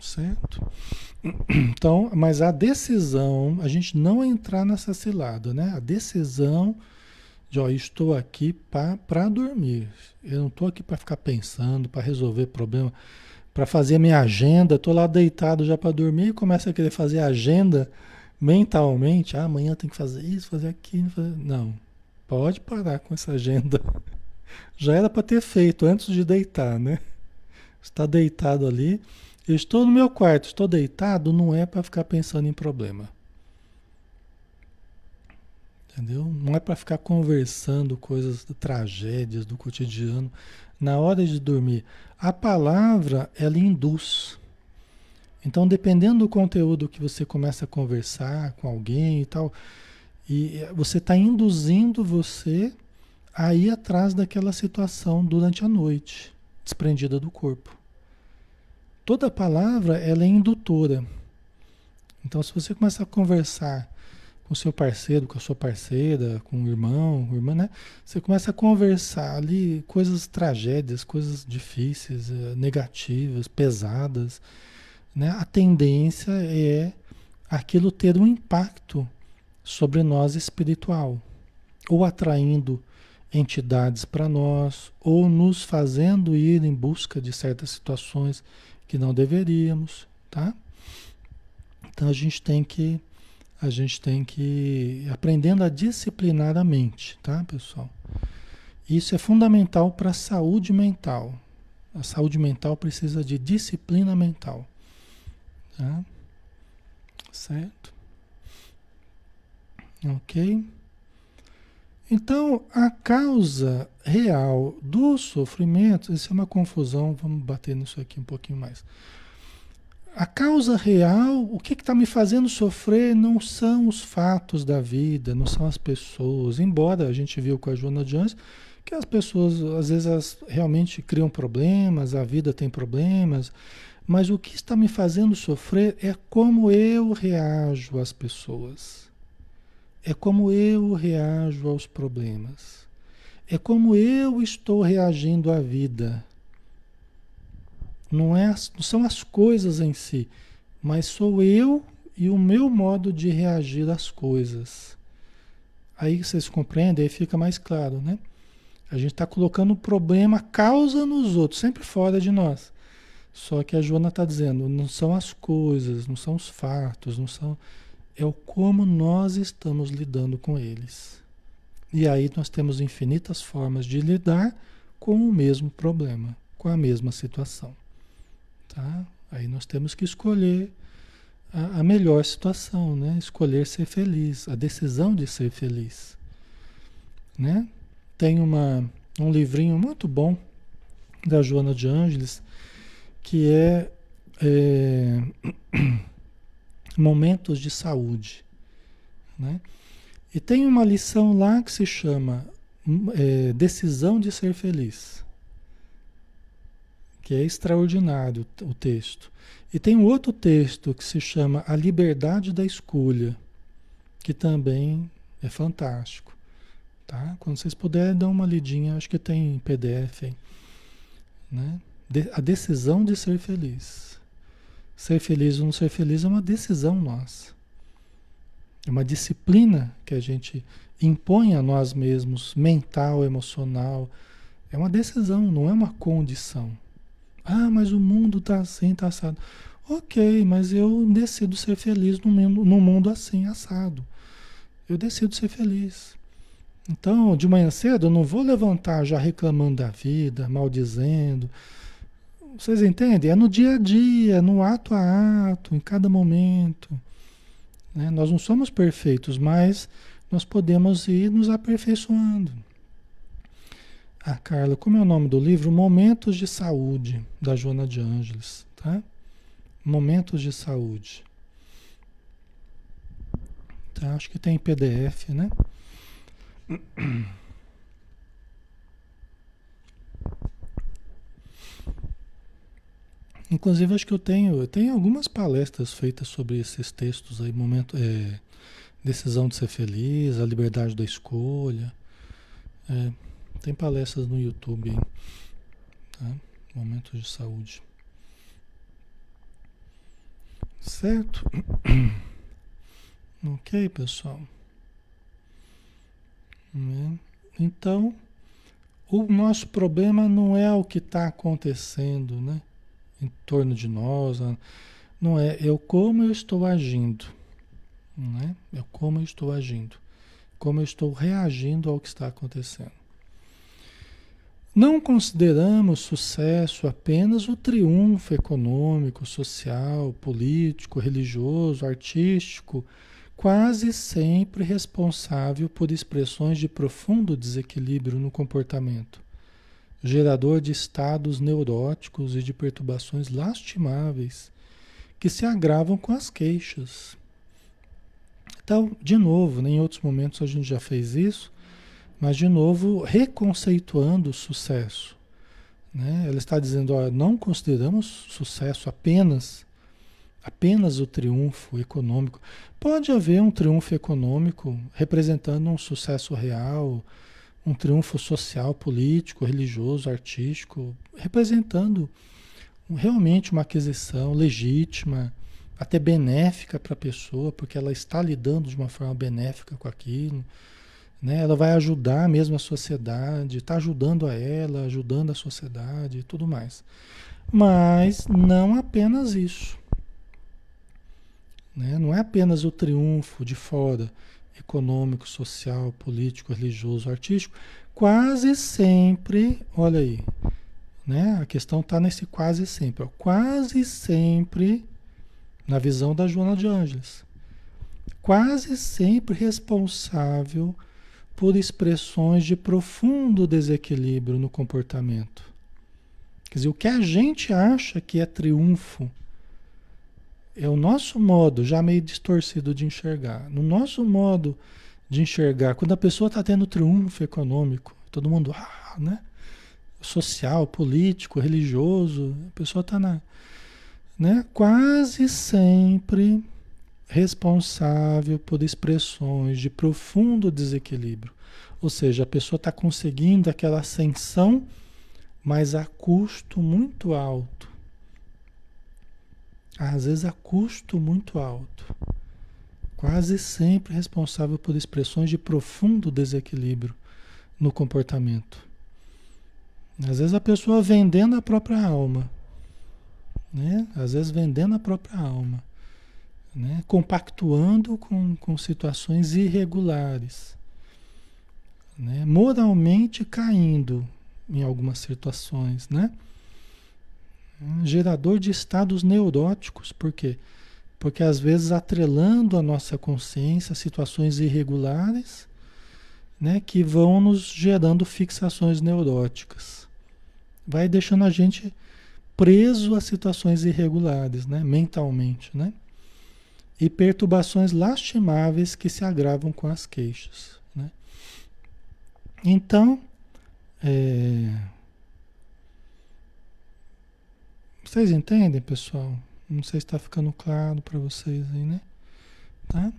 Certo? Então, mas a decisão, a gente não entrar nessa cilada, né? A decisão de, ó, estou aqui para dormir. Eu não estou aqui para ficar pensando, para resolver problema, para fazer minha agenda. Estou lá deitado já para dormir e começo a querer fazer agenda mentalmente. Ah, amanhã tem que fazer isso, fazer aquilo. Fazer... Não, pode parar com essa agenda. *laughs* Já era para ter feito antes de deitar, né? Está deitado ali eu estou no meu quarto, estou deitado, não é para ficar pensando em problema. Entendeu? Não é para ficar conversando coisas, tragédias do cotidiano na hora de dormir. A palavra, ela induz. Então, dependendo do conteúdo que você começa a conversar com alguém e tal, e você está induzindo você a ir atrás daquela situação durante a noite, desprendida do corpo. Toda palavra ela é indutora. Então, se você começa a conversar com seu parceiro, com a sua parceira, com o irmão, irmã, né? Você começa a conversar ali coisas tragédias, coisas difíceis, eh, negativas, pesadas, né? A tendência é aquilo ter um impacto sobre nós espiritual, ou atraindo entidades para nós, ou nos fazendo ir em busca de certas situações que não deveríamos, tá? Então a gente tem que a gente tem que ir aprendendo a disciplinar a mente, tá, pessoal? Isso é fundamental para a saúde mental. A saúde mental precisa de disciplina mental, tá? Certo? Ok? Então, a causa real do sofrimento, isso é uma confusão, vamos bater nisso aqui um pouquinho mais. A causa real, o que está me fazendo sofrer não são os fatos da vida, não são as pessoas. Embora a gente viu com a Joana Jones que as pessoas, às vezes, elas realmente criam problemas, a vida tem problemas, mas o que está me fazendo sofrer é como eu reajo às pessoas. É como eu reajo aos problemas. É como eu estou reagindo à vida. Não, é, não são as coisas em si, mas sou eu e o meu modo de reagir às coisas. Aí vocês compreendem, aí fica mais claro, né? A gente está colocando o problema, causa nos outros, sempre fora de nós. Só que a Joana está dizendo, não são as coisas, não são os fatos, não são. É o como nós estamos lidando com eles. E aí nós temos infinitas formas de lidar com o mesmo problema, com a mesma situação. Tá? Aí nós temos que escolher a, a melhor situação, né? Escolher ser feliz, a decisão de ser feliz, né? Tem uma, um livrinho muito bom da Joana de Ângeles que é, é *clears throat* Momentos de Saúde, né? E tem uma lição lá que se chama é, Decisão de Ser Feliz que é extraordinário o texto. E tem um outro texto que se chama A Liberdade da Escolha, que também é fantástico. Tá? Quando vocês puderem, dá uma lidinha, acho que tem em PDF. Hein? Né? De, a decisão de ser feliz. Ser feliz ou não ser feliz é uma decisão nossa. É uma disciplina que a gente impõe a nós mesmos, mental, emocional. É uma decisão, não é uma condição. Ah, mas o mundo está assim, está assado. Ok, mas eu decido ser feliz no mundo, no mundo assim, assado. Eu decido ser feliz. Então, de manhã cedo, eu não vou levantar já reclamando da vida, maldizendo. Vocês entendem? É no dia a dia, no ato a ato, em cada momento. Né? Nós não somos perfeitos, mas nós podemos ir nos aperfeiçoando. Ah, Carla, como é o nome do livro? Momentos de Saúde, da Joana de Ângeles, tá? Momentos de Saúde. Tá, acho que tem em PDF, né? *clears throat* Inclusive, acho que eu tenho, eu tenho algumas palestras feitas sobre esses textos aí, momento, é, decisão de ser feliz, a liberdade da escolha. É, tem palestras no YouTube aí, tá? Momentos de saúde. Certo? *clears throat* Ok, pessoal. Né? Então, o nosso problema não é o que está acontecendo, né? Em torno de nós, não é, o como eu estou agindo, né? É como eu estou agindo, como eu estou reagindo ao que está acontecendo. Não consideramos sucesso apenas o triunfo econômico, social, político, religioso, artístico, quase sempre responsável por expressões de profundo desequilíbrio no comportamento, gerador de estados neuróticos e de perturbações lastimáveis que se agravam com as queixas. Então, de novo, né, em outros momentos a gente já fez isso mas, de novo, reconceituando o sucesso. Né? Ela está dizendo, ó, não consideramos sucesso apenas apenas o triunfo econômico. Pode haver um triunfo econômico representando um sucesso real, um triunfo social, político, religioso, artístico, representando realmente uma aquisição legítima, até benéfica para a pessoa, porque ela está lidando de uma forma benéfica com aquilo. Né? Ela vai ajudar mesmo a sociedade, está ajudando a ela, ajudando a sociedade e tudo mais. Mas não apenas isso. Né? Não é apenas o triunfo de fora, econômico, social, político, religioso, artístico. Quase sempre, olha aí, né? a questão está nesse quase sempre. Ó, quase sempre, na visão da Joana de Ângeles, quase sempre responsável por expressões de profundo desequilíbrio no comportamento. Quer dizer, o que a gente acha que é triunfo é o nosso modo, já meio distorcido de enxergar. No nosso modo de enxergar, quando a pessoa está tendo triunfo econômico, todo mundo, ah, né? Social, político, religioso, a pessoa está na. Né? Quase sempre responsável por expressões de profundo desequilíbrio. Ou seja, a pessoa está conseguindo aquela ascensão, mas a custo muito alto. Às vezes a custo muito alto. Quase sempre responsável por expressões de profundo desequilíbrio no comportamento. Às vezes a pessoa vendendo a própria alma. né? Às vezes vendendo a própria alma, né? Compactuando com, com situações irregulares, né? Moralmente caindo em algumas situações, né? Gerador de estados neuróticos, por quê? Porque às vezes atrelando a nossa consciência a situações irregulares, né, que vão nos gerando fixações neuróticas. Vai deixando a gente preso a situações irregulares, né, mentalmente, né? E perturbações lastimáveis que se agravam com as queixas, né? Então, é... vocês entendem, pessoal? Não sei se está ficando claro para vocês aí, né? Tá?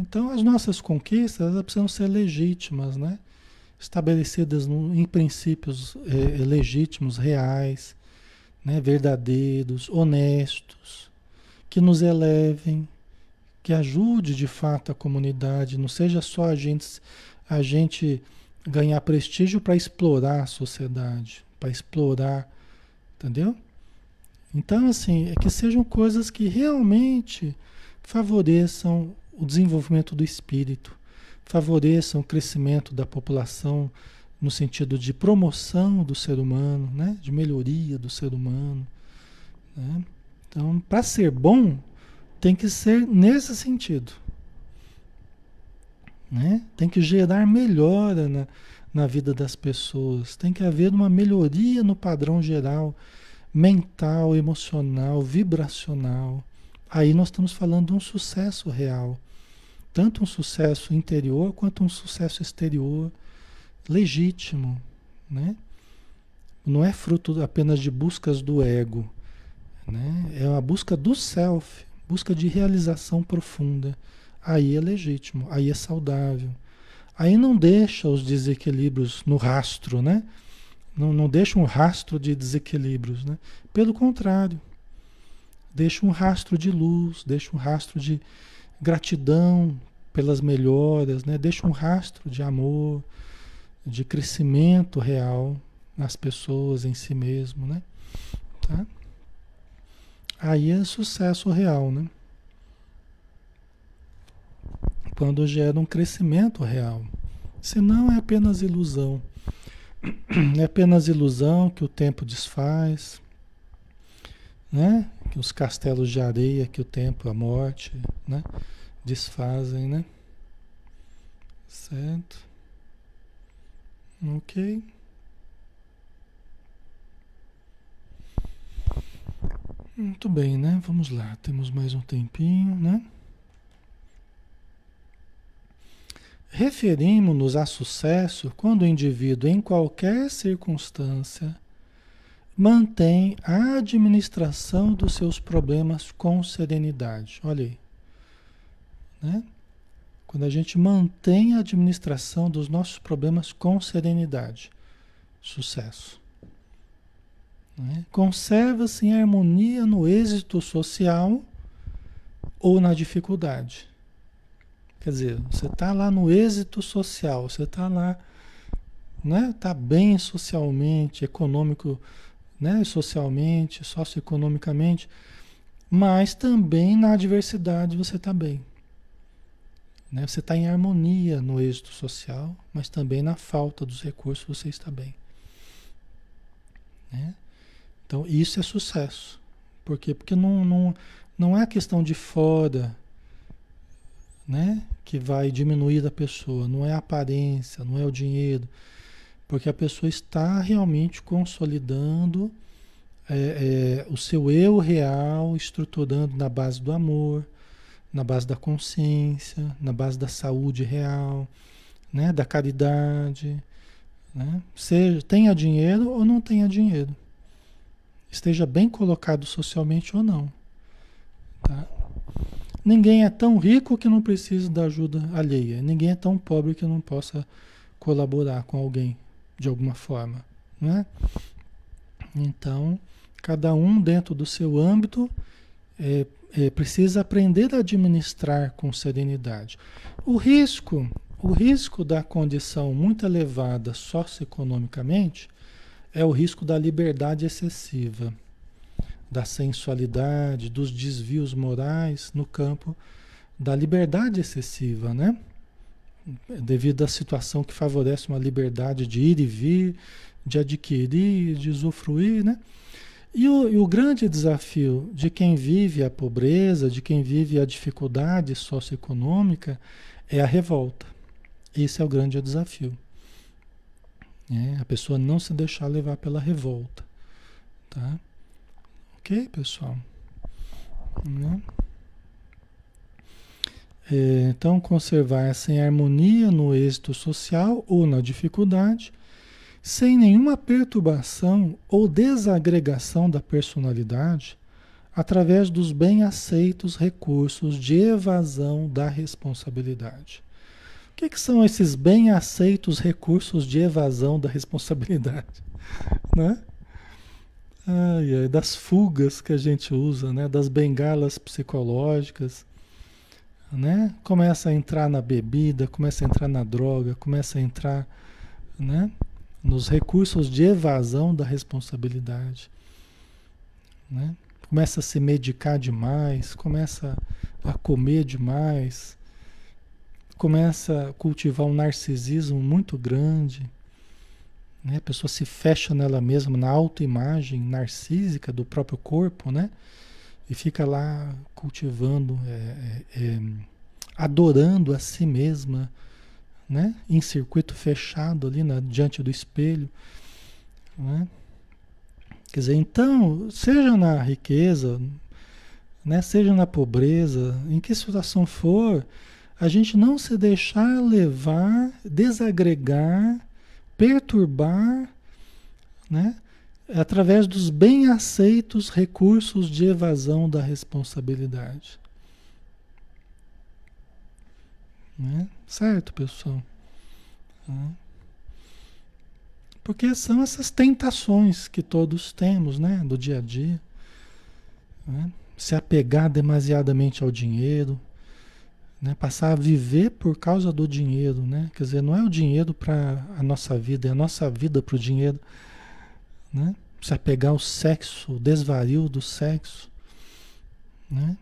Então, as nossas conquistas elas precisam ser legítimas, né? estabelecidas no, em princípios é, legítimos, reais, né? verdadeiros, honestos, que nos elevem, que ajude de fato a comunidade, não seja só a gente, a gente ganhar prestígio para explorar a sociedade, para explorar, entendeu? Então, assim, é que sejam coisas que realmente favoreçam o desenvolvimento do espírito, favoreçam o crescimento da população no sentido de promoção do ser humano, né? de melhoria do ser humano. Né? Então, para ser bom, tem que ser nesse sentido. Né? Tem que gerar melhora na, na vida das pessoas, tem que haver uma melhoria no padrão geral, mental, emocional, vibracional. Aí nós estamos falando de um sucesso real tanto um sucesso interior quanto um sucesso exterior legítimo, né? Não é fruto apenas de buscas do ego, né? É uma busca do self, busca de realização profunda. Aí é legítimo, aí é saudável. Aí não deixa os desequilíbrios no rastro, né? Não, não deixa um rastro de desequilíbrios, né? Pelo contrário, deixa um rastro de luz, deixa um rastro de, gratidão pelas melhoras, né? Deixa um rastro de amor, de crescimento real nas pessoas, em si mesmo, né? Tá? Aí é sucesso real, né? Quando gera um crescimento real. Senão é apenas ilusão. *clears throat* É apenas ilusão que o tempo desfaz, né? que os castelos de areia que o tempo, a morte, né, desfazem, né? Certo? Ok. Muito bem, né? Vamos lá, temos mais um tempinho, né? Referimos-nos a sucesso quando o indivíduo, em qualquer circunstância, mantém a administração dos seus problemas com serenidade. Olha aí. Né? Quando a gente mantém a administração dos nossos problemas com serenidade. Sucesso. Né? Conserva-se em harmonia no êxito social ou na dificuldade. Quer dizer, você está lá no êxito social, você está lá, né? Está bem socialmente, econômico, né, socialmente, socioeconomicamente, mas também na adversidade você está bem. Né? Você está em harmonia no êxito social, mas também na falta dos recursos você está bem. Né? Então isso é sucesso. Por quê? Porque não, não, não é a questão de fora né, que vai diminuir da pessoa, não é a aparência, não é o dinheiro porque a pessoa está realmente consolidando é, é, o seu eu real, estruturando na base do amor, na base da consciência, na base da saúde real, né, da caridade. Né? Seja, tenha dinheiro ou não tenha dinheiro. Esteja bem colocado socialmente ou não. Tá? Ninguém é tão rico que não precise da ajuda alheia. Ninguém é tão pobre que não possa colaborar com alguém de alguma forma, né? Então, cada um dentro do seu âmbito é, é, precisa aprender a administrar com serenidade. O risco, o risco da condição muito elevada socioeconomicamente é o risco da liberdade excessiva, da sensualidade, dos desvios morais no campo da liberdade excessiva, né? Devido à situação que favorece uma liberdade de ir e vir, de adquirir, de usufruir, né? E o, e o, grande desafio de quem vive a pobreza, de quem vive a dificuldade socioeconômica, é a revolta. Esse é o grande desafio. É, a pessoa não se deixar levar pela revolta. Tá? Ok, pessoal? Né? É, então, conservar-se em harmonia no êxito social ou na dificuldade sem nenhuma perturbação ou desagregação da personalidade, através dos bem aceitos recursos de evasão da responsabilidade. O que, que são esses bem aceitos recursos de evasão da responsabilidade? *laughs* Né? Ai, ai, das fugas que a gente usa, né? das bengalas psicológicas. Né? Começa a entrar na bebida, começa a entrar na droga, começa a entrar né? nos recursos de evasão da responsabilidade. Né? Começa a se medicar demais, começa a comer demais, começa a cultivar um narcisismo muito grande. Né? A pessoa se fecha nela mesma, na autoimagem narcísica do próprio corpo, né? E fica lá cultivando, é, é, é, adorando a si mesma, né? Em circuito fechado ali na, diante do espelho, né? Quer dizer, então, seja na riqueza, né? Seja na pobreza, em que situação for, a gente não se deixar levar, desagregar, perturbar, né? Através dos bem aceitos recursos de evasão da responsabilidade. Né? Certo, pessoal? Porque são essas tentações que todos temos, né? Do dia a dia. Né? Se apegar demasiadamente ao dinheiro, né? passar a viver por causa do dinheiro, né? Quer dizer, não é o dinheiro para a nossa vida, é a nossa vida para o dinheiro, né? Se apegar ao sexo, o desvario do sexo, né?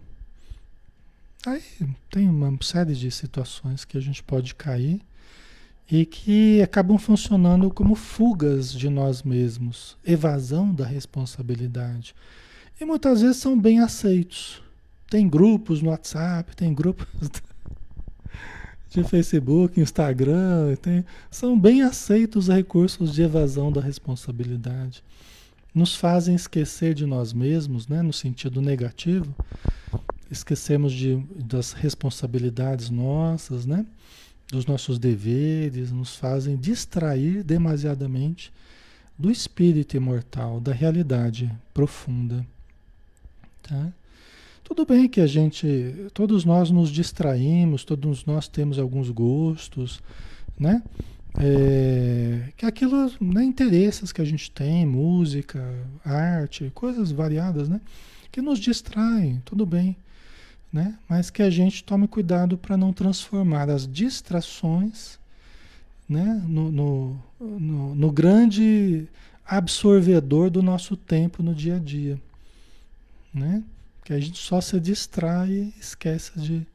Aí tem uma série de situações que a gente pode cair e que acabam funcionando como fugas de nós mesmos, evasão da responsabilidade. E muitas vezes são bem aceitos. Tem grupos no WhatsApp, tem grupos *laughs* de Facebook, Instagram, tem, são bem aceitos recursos de evasão da responsabilidade. Nos fazem esquecer de nós mesmos, né, no sentido negativo, esquecemos de, das responsabilidades nossas, né? dos nossos deveres, nos fazem distrair demasiadamente do espírito imortal, da realidade profunda. Tá? Tudo bem que a gente, todos nós nos distraímos, todos nós temos alguns gostos, né? É, que aquilo, né, interesses que a gente tem, música, arte, coisas variadas, né? Que nos distraem, tudo bem né? Mas que a gente tome cuidado para não transformar as distrações né? no, no, no, no, grande absorvedor do nosso tempo no dia a dia. Né? Que a gente só se distrai e esquece de,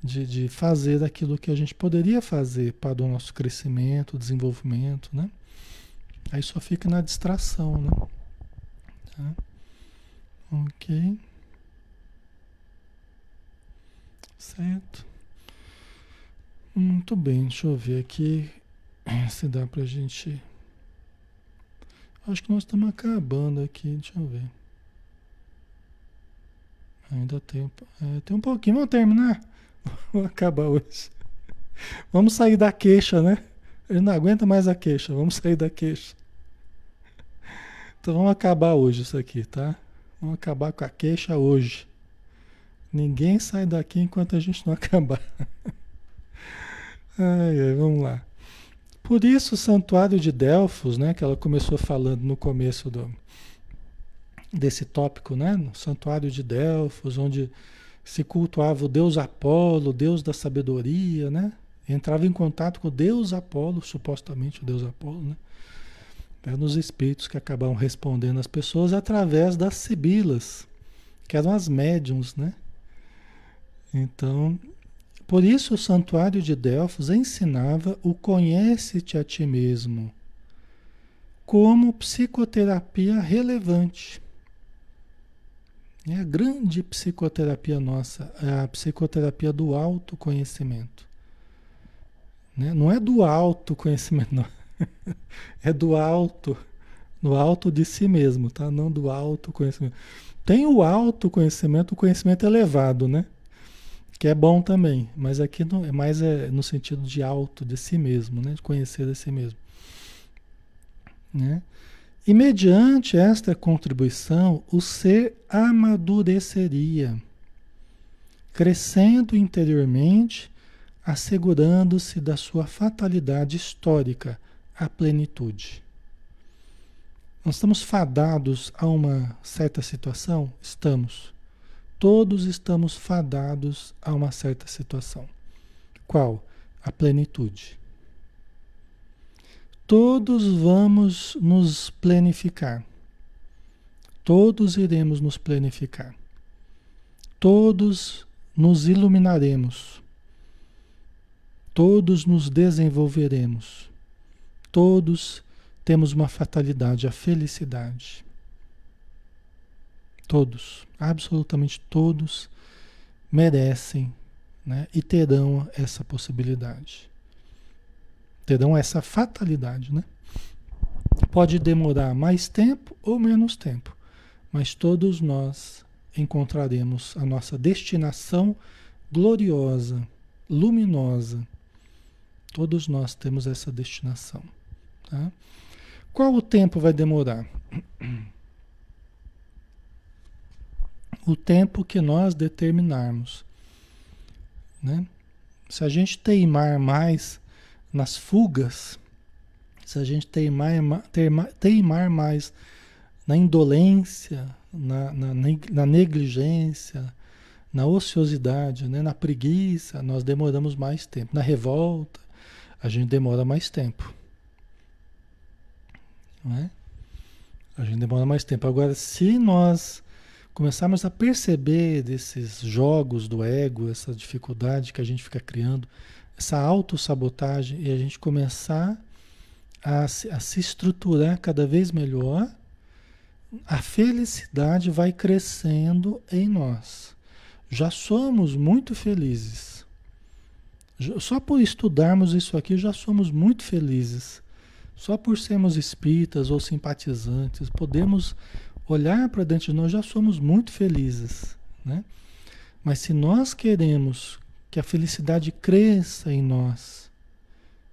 de, de fazer aquilo que a gente poderia fazer para o nosso crescimento, desenvolvimento. Né? Aí só fica na distração. Né? Tá? Ok. Certo? Muito bem, deixa eu ver aqui *clears throat* se dá pra gente. Acho que nós estamos acabando aqui, deixa eu ver. Ainda tem, é, tem um pouquinho, vamos terminar? *laughs* Vamos acabar hoje. Vamos sair da queixa, né? Ele não aguenta mais a queixa, vamos sair da queixa. Então vamos acabar hoje isso aqui, tá? Vamos acabar com a queixa hoje. Ninguém sai daqui enquanto a gente não *laughs* acabar. ai, ai, vamos lá. Por isso o santuário de Delfos, né, que ela começou falando no começo do, desse tópico, né, no santuário de Delfos, onde se cultuava o deus Apolo, o deus da sabedoria, né? Entrava em contato com o deus Apolo, supostamente o deus Apolo, né? Eram os espíritos que acabavam respondendo às pessoas através das sibilas, que eram as médiums, né? Então, por isso o santuário de Delfos ensinava o conhece-te a ti mesmo como psicoterapia relevante. É a grande psicoterapia nossa, é a psicoterapia do autoconhecimento. Né? Não é do autoconhecimento, não. *laughs* é do alto, do alto de si mesmo, tá? Não do autoconhecimento. Tem o autoconhecimento, o conhecimento elevado, né? Que é bom também, mas aqui não, é mais é no sentido de alto, de si mesmo, né? De conhecer de si mesmo. Né? E mediante esta contribuição, o ser amadureceria, crescendo interiormente, assegurando-se da sua fatalidade histórica, a plenitude. Nós estamos fadados a uma certa situação? Estamos. Todos estamos fadados a uma certa situação. Qual? A plenitude. Todos vamos nos planificar. Todos iremos nos planificar. Todos nos iluminaremos. Todos nos desenvolveremos. Todos temos uma fatalidade, a felicidade. Todos, absolutamente todos, merecem né, e terão essa possibilidade terão essa fatalidade, né? Pode demorar mais tempo ou menos tempo, mas todos nós encontraremos a nossa destinação gloriosa, luminosa. Todos nós temos essa destinação. Tá? Qual o tempo vai demorar? O tempo que nós determinarmos. Né? Se a gente teimar mais nas fugas, se a gente teimar, teimar mais na indolência, na, na, na negligência, na ociosidade, né? na preguiça, nós demoramos mais tempo. Na revolta, a gente demora mais tempo. Não é? A gente demora mais tempo. Agora, se nós começarmos a perceber desses jogos do ego, essa dificuldade que a gente fica criando, essa autossabotagem e a gente começar a, a se estruturar cada vez melhor, a felicidade vai crescendo em nós. Já somos muito felizes. Só por estudarmos isso aqui já somos muito felizes. Só por sermos espíritas ou simpatizantes, podemos olhar para dentro de nós, já somos muito felizes. Né? Mas se nós queremos que a felicidade cresça em nós,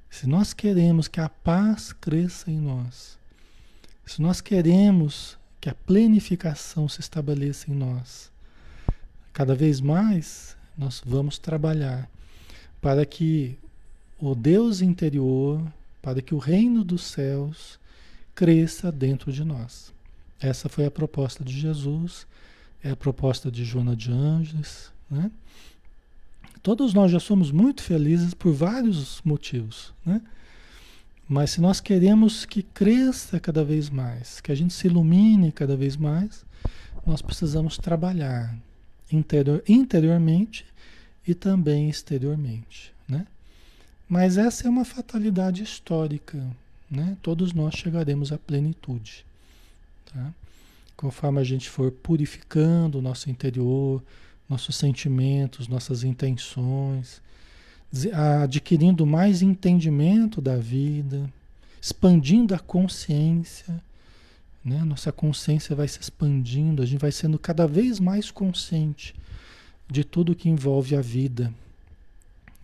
se nós queremos que a paz cresça em nós, se nós queremos que a planificação se estabeleça em nós, cada vez mais nós vamos trabalhar para que o Deus interior, para que o reino dos céus cresça dentro de nós. Essa foi a proposta de Jesus, é a proposta de Joana de Anjos, né? Todos nós já somos muito felizes por vários motivos, né? Mas se nós queremos que cresça cada vez mais, que a gente se ilumine cada vez mais, nós precisamos trabalhar interior, interiormente e também exteriormente, né? Mas essa é uma fatalidade histórica, né? Todos nós chegaremos à plenitude, tá? Conforme a gente for purificando o nosso interior, nossos sentimentos, nossas intenções, adquirindo mais entendimento da vida, expandindo a consciência. Né? Nossa consciência vai se expandindo, a gente vai sendo cada vez mais consciente de tudo que envolve a vida.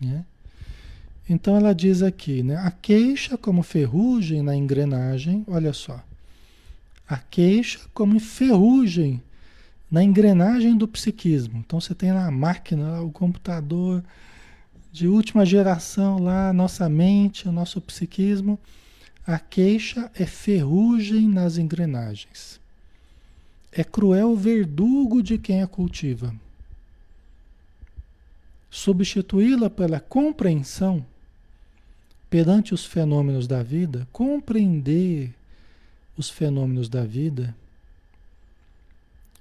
Né? Então ela diz aqui, né? A queixa como ferrugem na engrenagem, olha só. A queixa como ferrugem na engrenagem do psiquismo. Então você tem lá a máquina, o computador de última geração lá, nossa mente, o nosso psiquismo. A queixa é ferrugem nas engrenagens. É cruel verdugo de quem a cultiva. Substituí-la pela compreensão perante os fenômenos da vida, compreender os fenômenos da vida.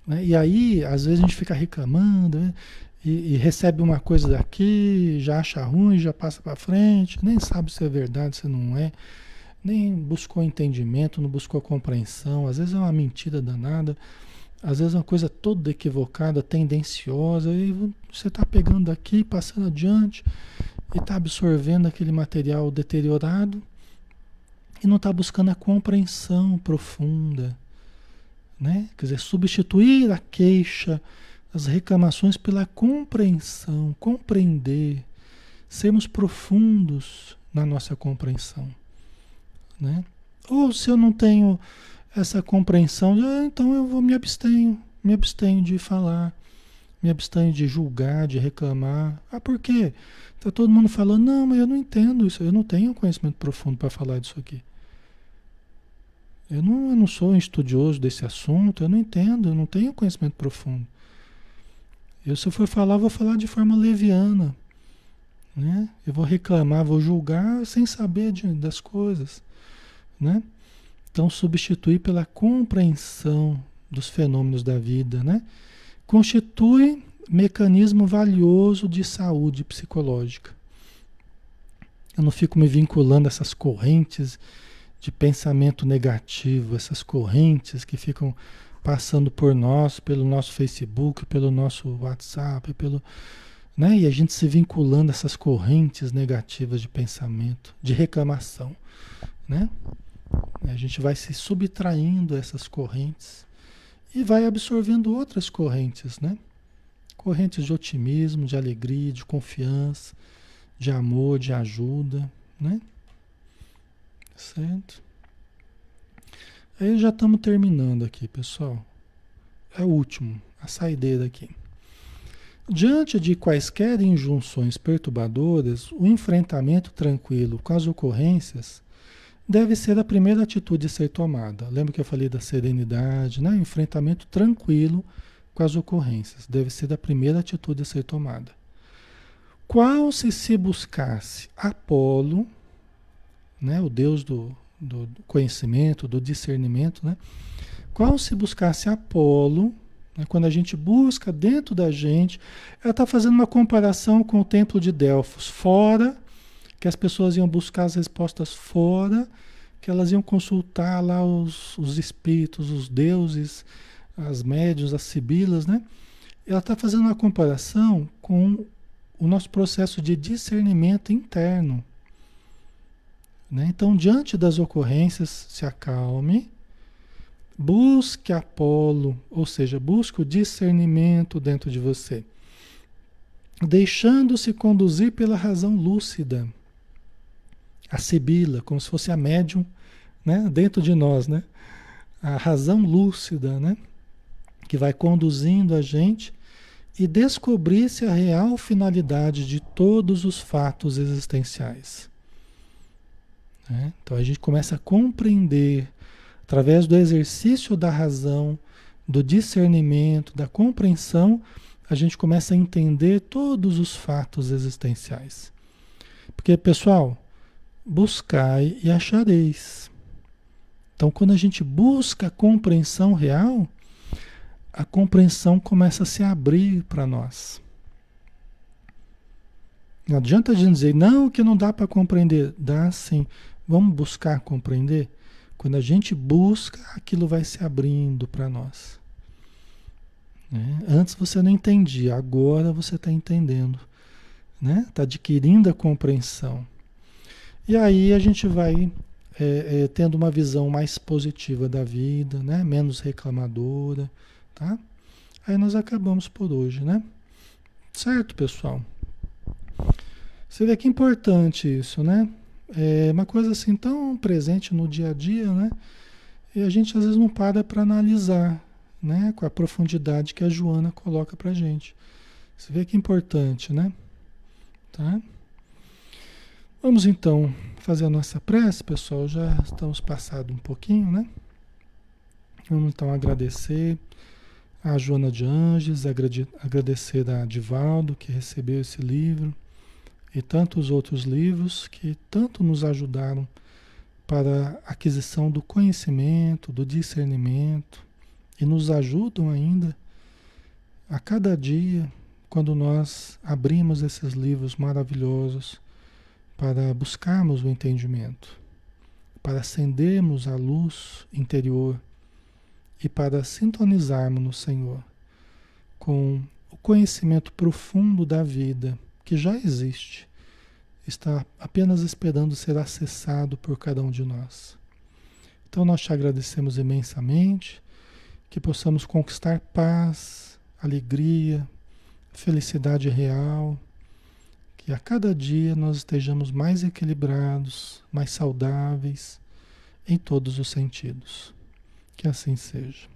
Né? E aí, às vezes a gente fica reclamando né? e, e, recebe uma coisa daqui, já acha ruim, já passa para frente, nem sabe se é verdade, se não é, nem buscou entendimento, não buscou compreensão, às vezes é uma mentira danada, às vezes é uma coisa toda equivocada, tendenciosa, e você está pegando daqui, passando adiante, e está absorvendo aquele material deteriorado e não está buscando a compreensão profunda, né? Quer dizer, substituir a queixa, as reclamações pela compreensão, compreender, sermos profundos na nossa compreensão, né? Ou se eu não tenho essa compreensão, ah, então eu vou me abstenho, me abstenho de falar, me abstenho de julgar, de reclamar. Ah, por quê? Tá todo mundo falando, não, mas eu não entendo isso, eu não tenho conhecimento profundo para falar disso aqui. Eu não, eu não sou um estudioso desse assunto, eu não entendo, eu não tenho conhecimento profundo. Eu, se eu for falar, vou falar de forma leviana. Né? Eu vou reclamar, vou julgar sem saber de, das coisas. Né? Então, substituir pela compreensão dos fenômenos da vida, né? constitui mecanismo valioso de saúde psicológica. Eu não fico me vinculando a essas correntes de pensamento negativo, essas correntes que ficam passando por nós, pelo nosso Facebook, pelo nosso WhatsApp, pelo, né? E a gente se vinculando a essas correntes negativas de pensamento, de reclamação, né? A gente vai se subtraindo essas correntes e vai absorvendo outras correntes, né? Correntes de otimismo, de alegria, de confiança, de amor, de ajuda, né? Certo? Aí já estamos terminando aqui, pessoal. É o último, a saideira aqui. Diante de quaisquer injunções perturbadoras, o enfrentamento tranquilo com as ocorrências deve ser a primeira atitude a ser tomada. Lembra que eu falei da serenidade, né? Enfrentamento tranquilo com as ocorrências deve ser a primeira atitude a ser tomada. Qual se se buscasse Apolo, né, o Deus do, do conhecimento, do discernimento, né? Qual se buscasse Apolo, né, quando a gente busca dentro da gente, ela está fazendo uma comparação com o templo de Delfos, fora, que as pessoas iam buscar as respostas fora, que elas iam consultar lá os, os espíritos, os deuses, as médios, as sibilas, né? Ela está fazendo uma comparação com o nosso processo de discernimento interno. Né? Então, diante das ocorrências, se acalme, busque Apolo, ou seja, busque o discernimento dentro de você, deixando-se conduzir pela razão lúcida. A Sibila, como se fosse a médium né? dentro de nós, né? a razão lúcida, né? que vai conduzindo a gente e descobrir-se a real finalidade de todos os fatos existenciais. Né? Então a gente começa a compreender, através do exercício da razão, do discernimento, da compreensão, a gente começa a entender todos os fatos existenciais. Porque, pessoal, buscai e achareis. Então, quando a gente busca a compreensão real, a compreensão começa a se abrir para nós. Não adianta a gente dizer, não, que não dá para compreender. Dá sim. Vamos buscar compreender? Quando a gente busca, aquilo vai se abrindo para nós. Né? Antes você não entendia, agora você está entendendo. Está né? Tá adquirindo a compreensão. E aí a gente vai é, é, tendo uma visão mais positiva da vida, né? menos reclamadora. Tá? Aí nós acabamos por hoje, né? Certo, pessoal? Você vê que importante isso, né? É uma coisa assim tão presente no dia a dia, né? E a gente às vezes não para para analisar, né? Com a profundidade que a Joana coloca para gente. Você vê que importante, né? Tá? Vamos então fazer a nossa prece, pessoal. Já estamos passado um pouquinho, né? Vamos então agradecer a Joana de Anjos, agradecer a Divaldo que recebeu esse livro e tantos outros livros que tanto nos ajudaram para a aquisição do conhecimento, do discernimento e nos ajudam ainda a cada dia quando nós abrimos esses livros maravilhosos para buscarmos o entendimento, para acendermos a luz interior e para sintonizarmos no Senhor com o conhecimento profundo da vida que já existe, está apenas esperando ser acessado por cada um de nós. Então nós te agradecemos imensamente que possamos conquistar paz, alegria, felicidade real, que a cada dia nós estejamos mais equilibrados, mais saudáveis em todos os sentidos. Que assim seja.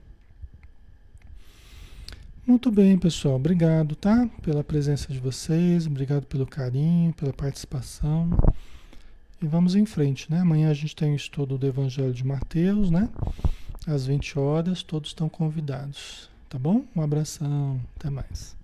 Muito bem, pessoal. Obrigado, tá? Pela presença de vocês, obrigado pelo carinho, pela participação. E vamos em frente, né? Amanhã a gente tem o estudo do Evangelho de Mateus, né? Às 20 horas, todos estão convidados, tá bom? Um abração, até mais.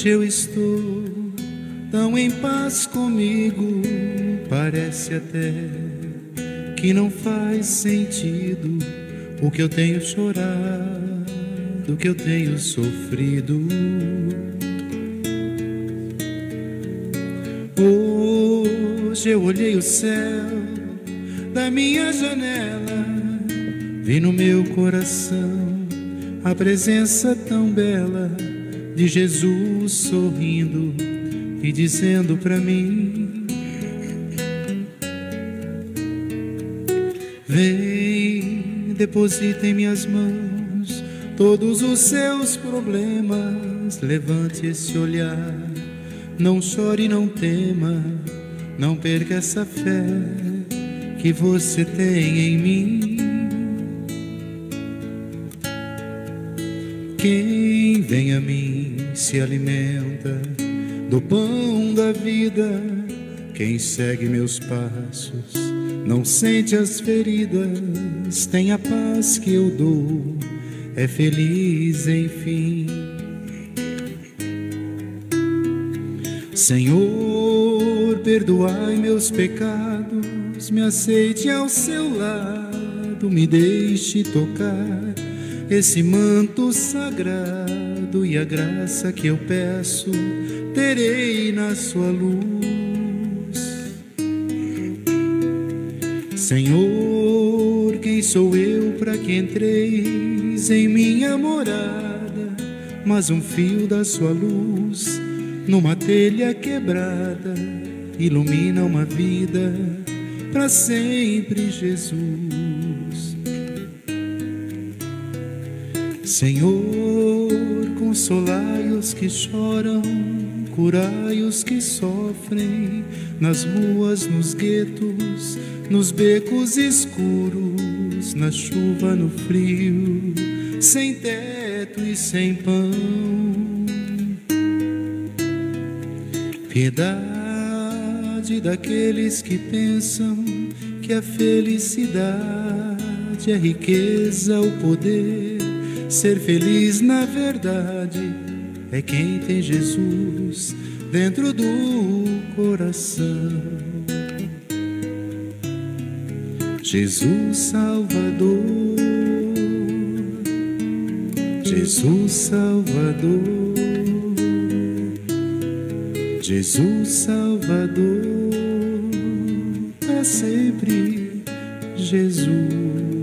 Hoje eu estou tão em paz comigo, parece até que não faz sentido o que eu tenho chorado, o que eu tenho sofrido. Hoje eu olhei o céu da minha janela, vi no meu coração a presença tão bela de Jesus sorrindo e dizendo para mim: deposita em minhas mãos todos os seus problemas, levante esse olhar, não chore, não tema, não perca essa fé que você tem em mim. Quem vem a mim se alimenta do pão da vida. Quem segue meus passos não sente as feridas, tem a paz que eu dou, é feliz enfim. Senhor, perdoai meus pecados, me aceite ao seu lado, me deixe tocar esse manto sagrado e a graça que eu peço terei na sua luz. Senhor, quem sou eu para que entreis em minha morada? Mas um fio da sua luz numa telha quebrada ilumina uma vida para sempre, Jesus. Senhor, consolai os que choram, curai os que sofrem, nas ruas, nos guetos, nos becos escuros, na chuva, no frio, sem teto e sem pão. Piedade daqueles que pensam que a felicidade, a riqueza, o poder Ser feliz na verdade é quem tem Jesus dentro do coração. Jesus Salvador, Jesus Salvador, Jesus Salvador, para sempre Jesus.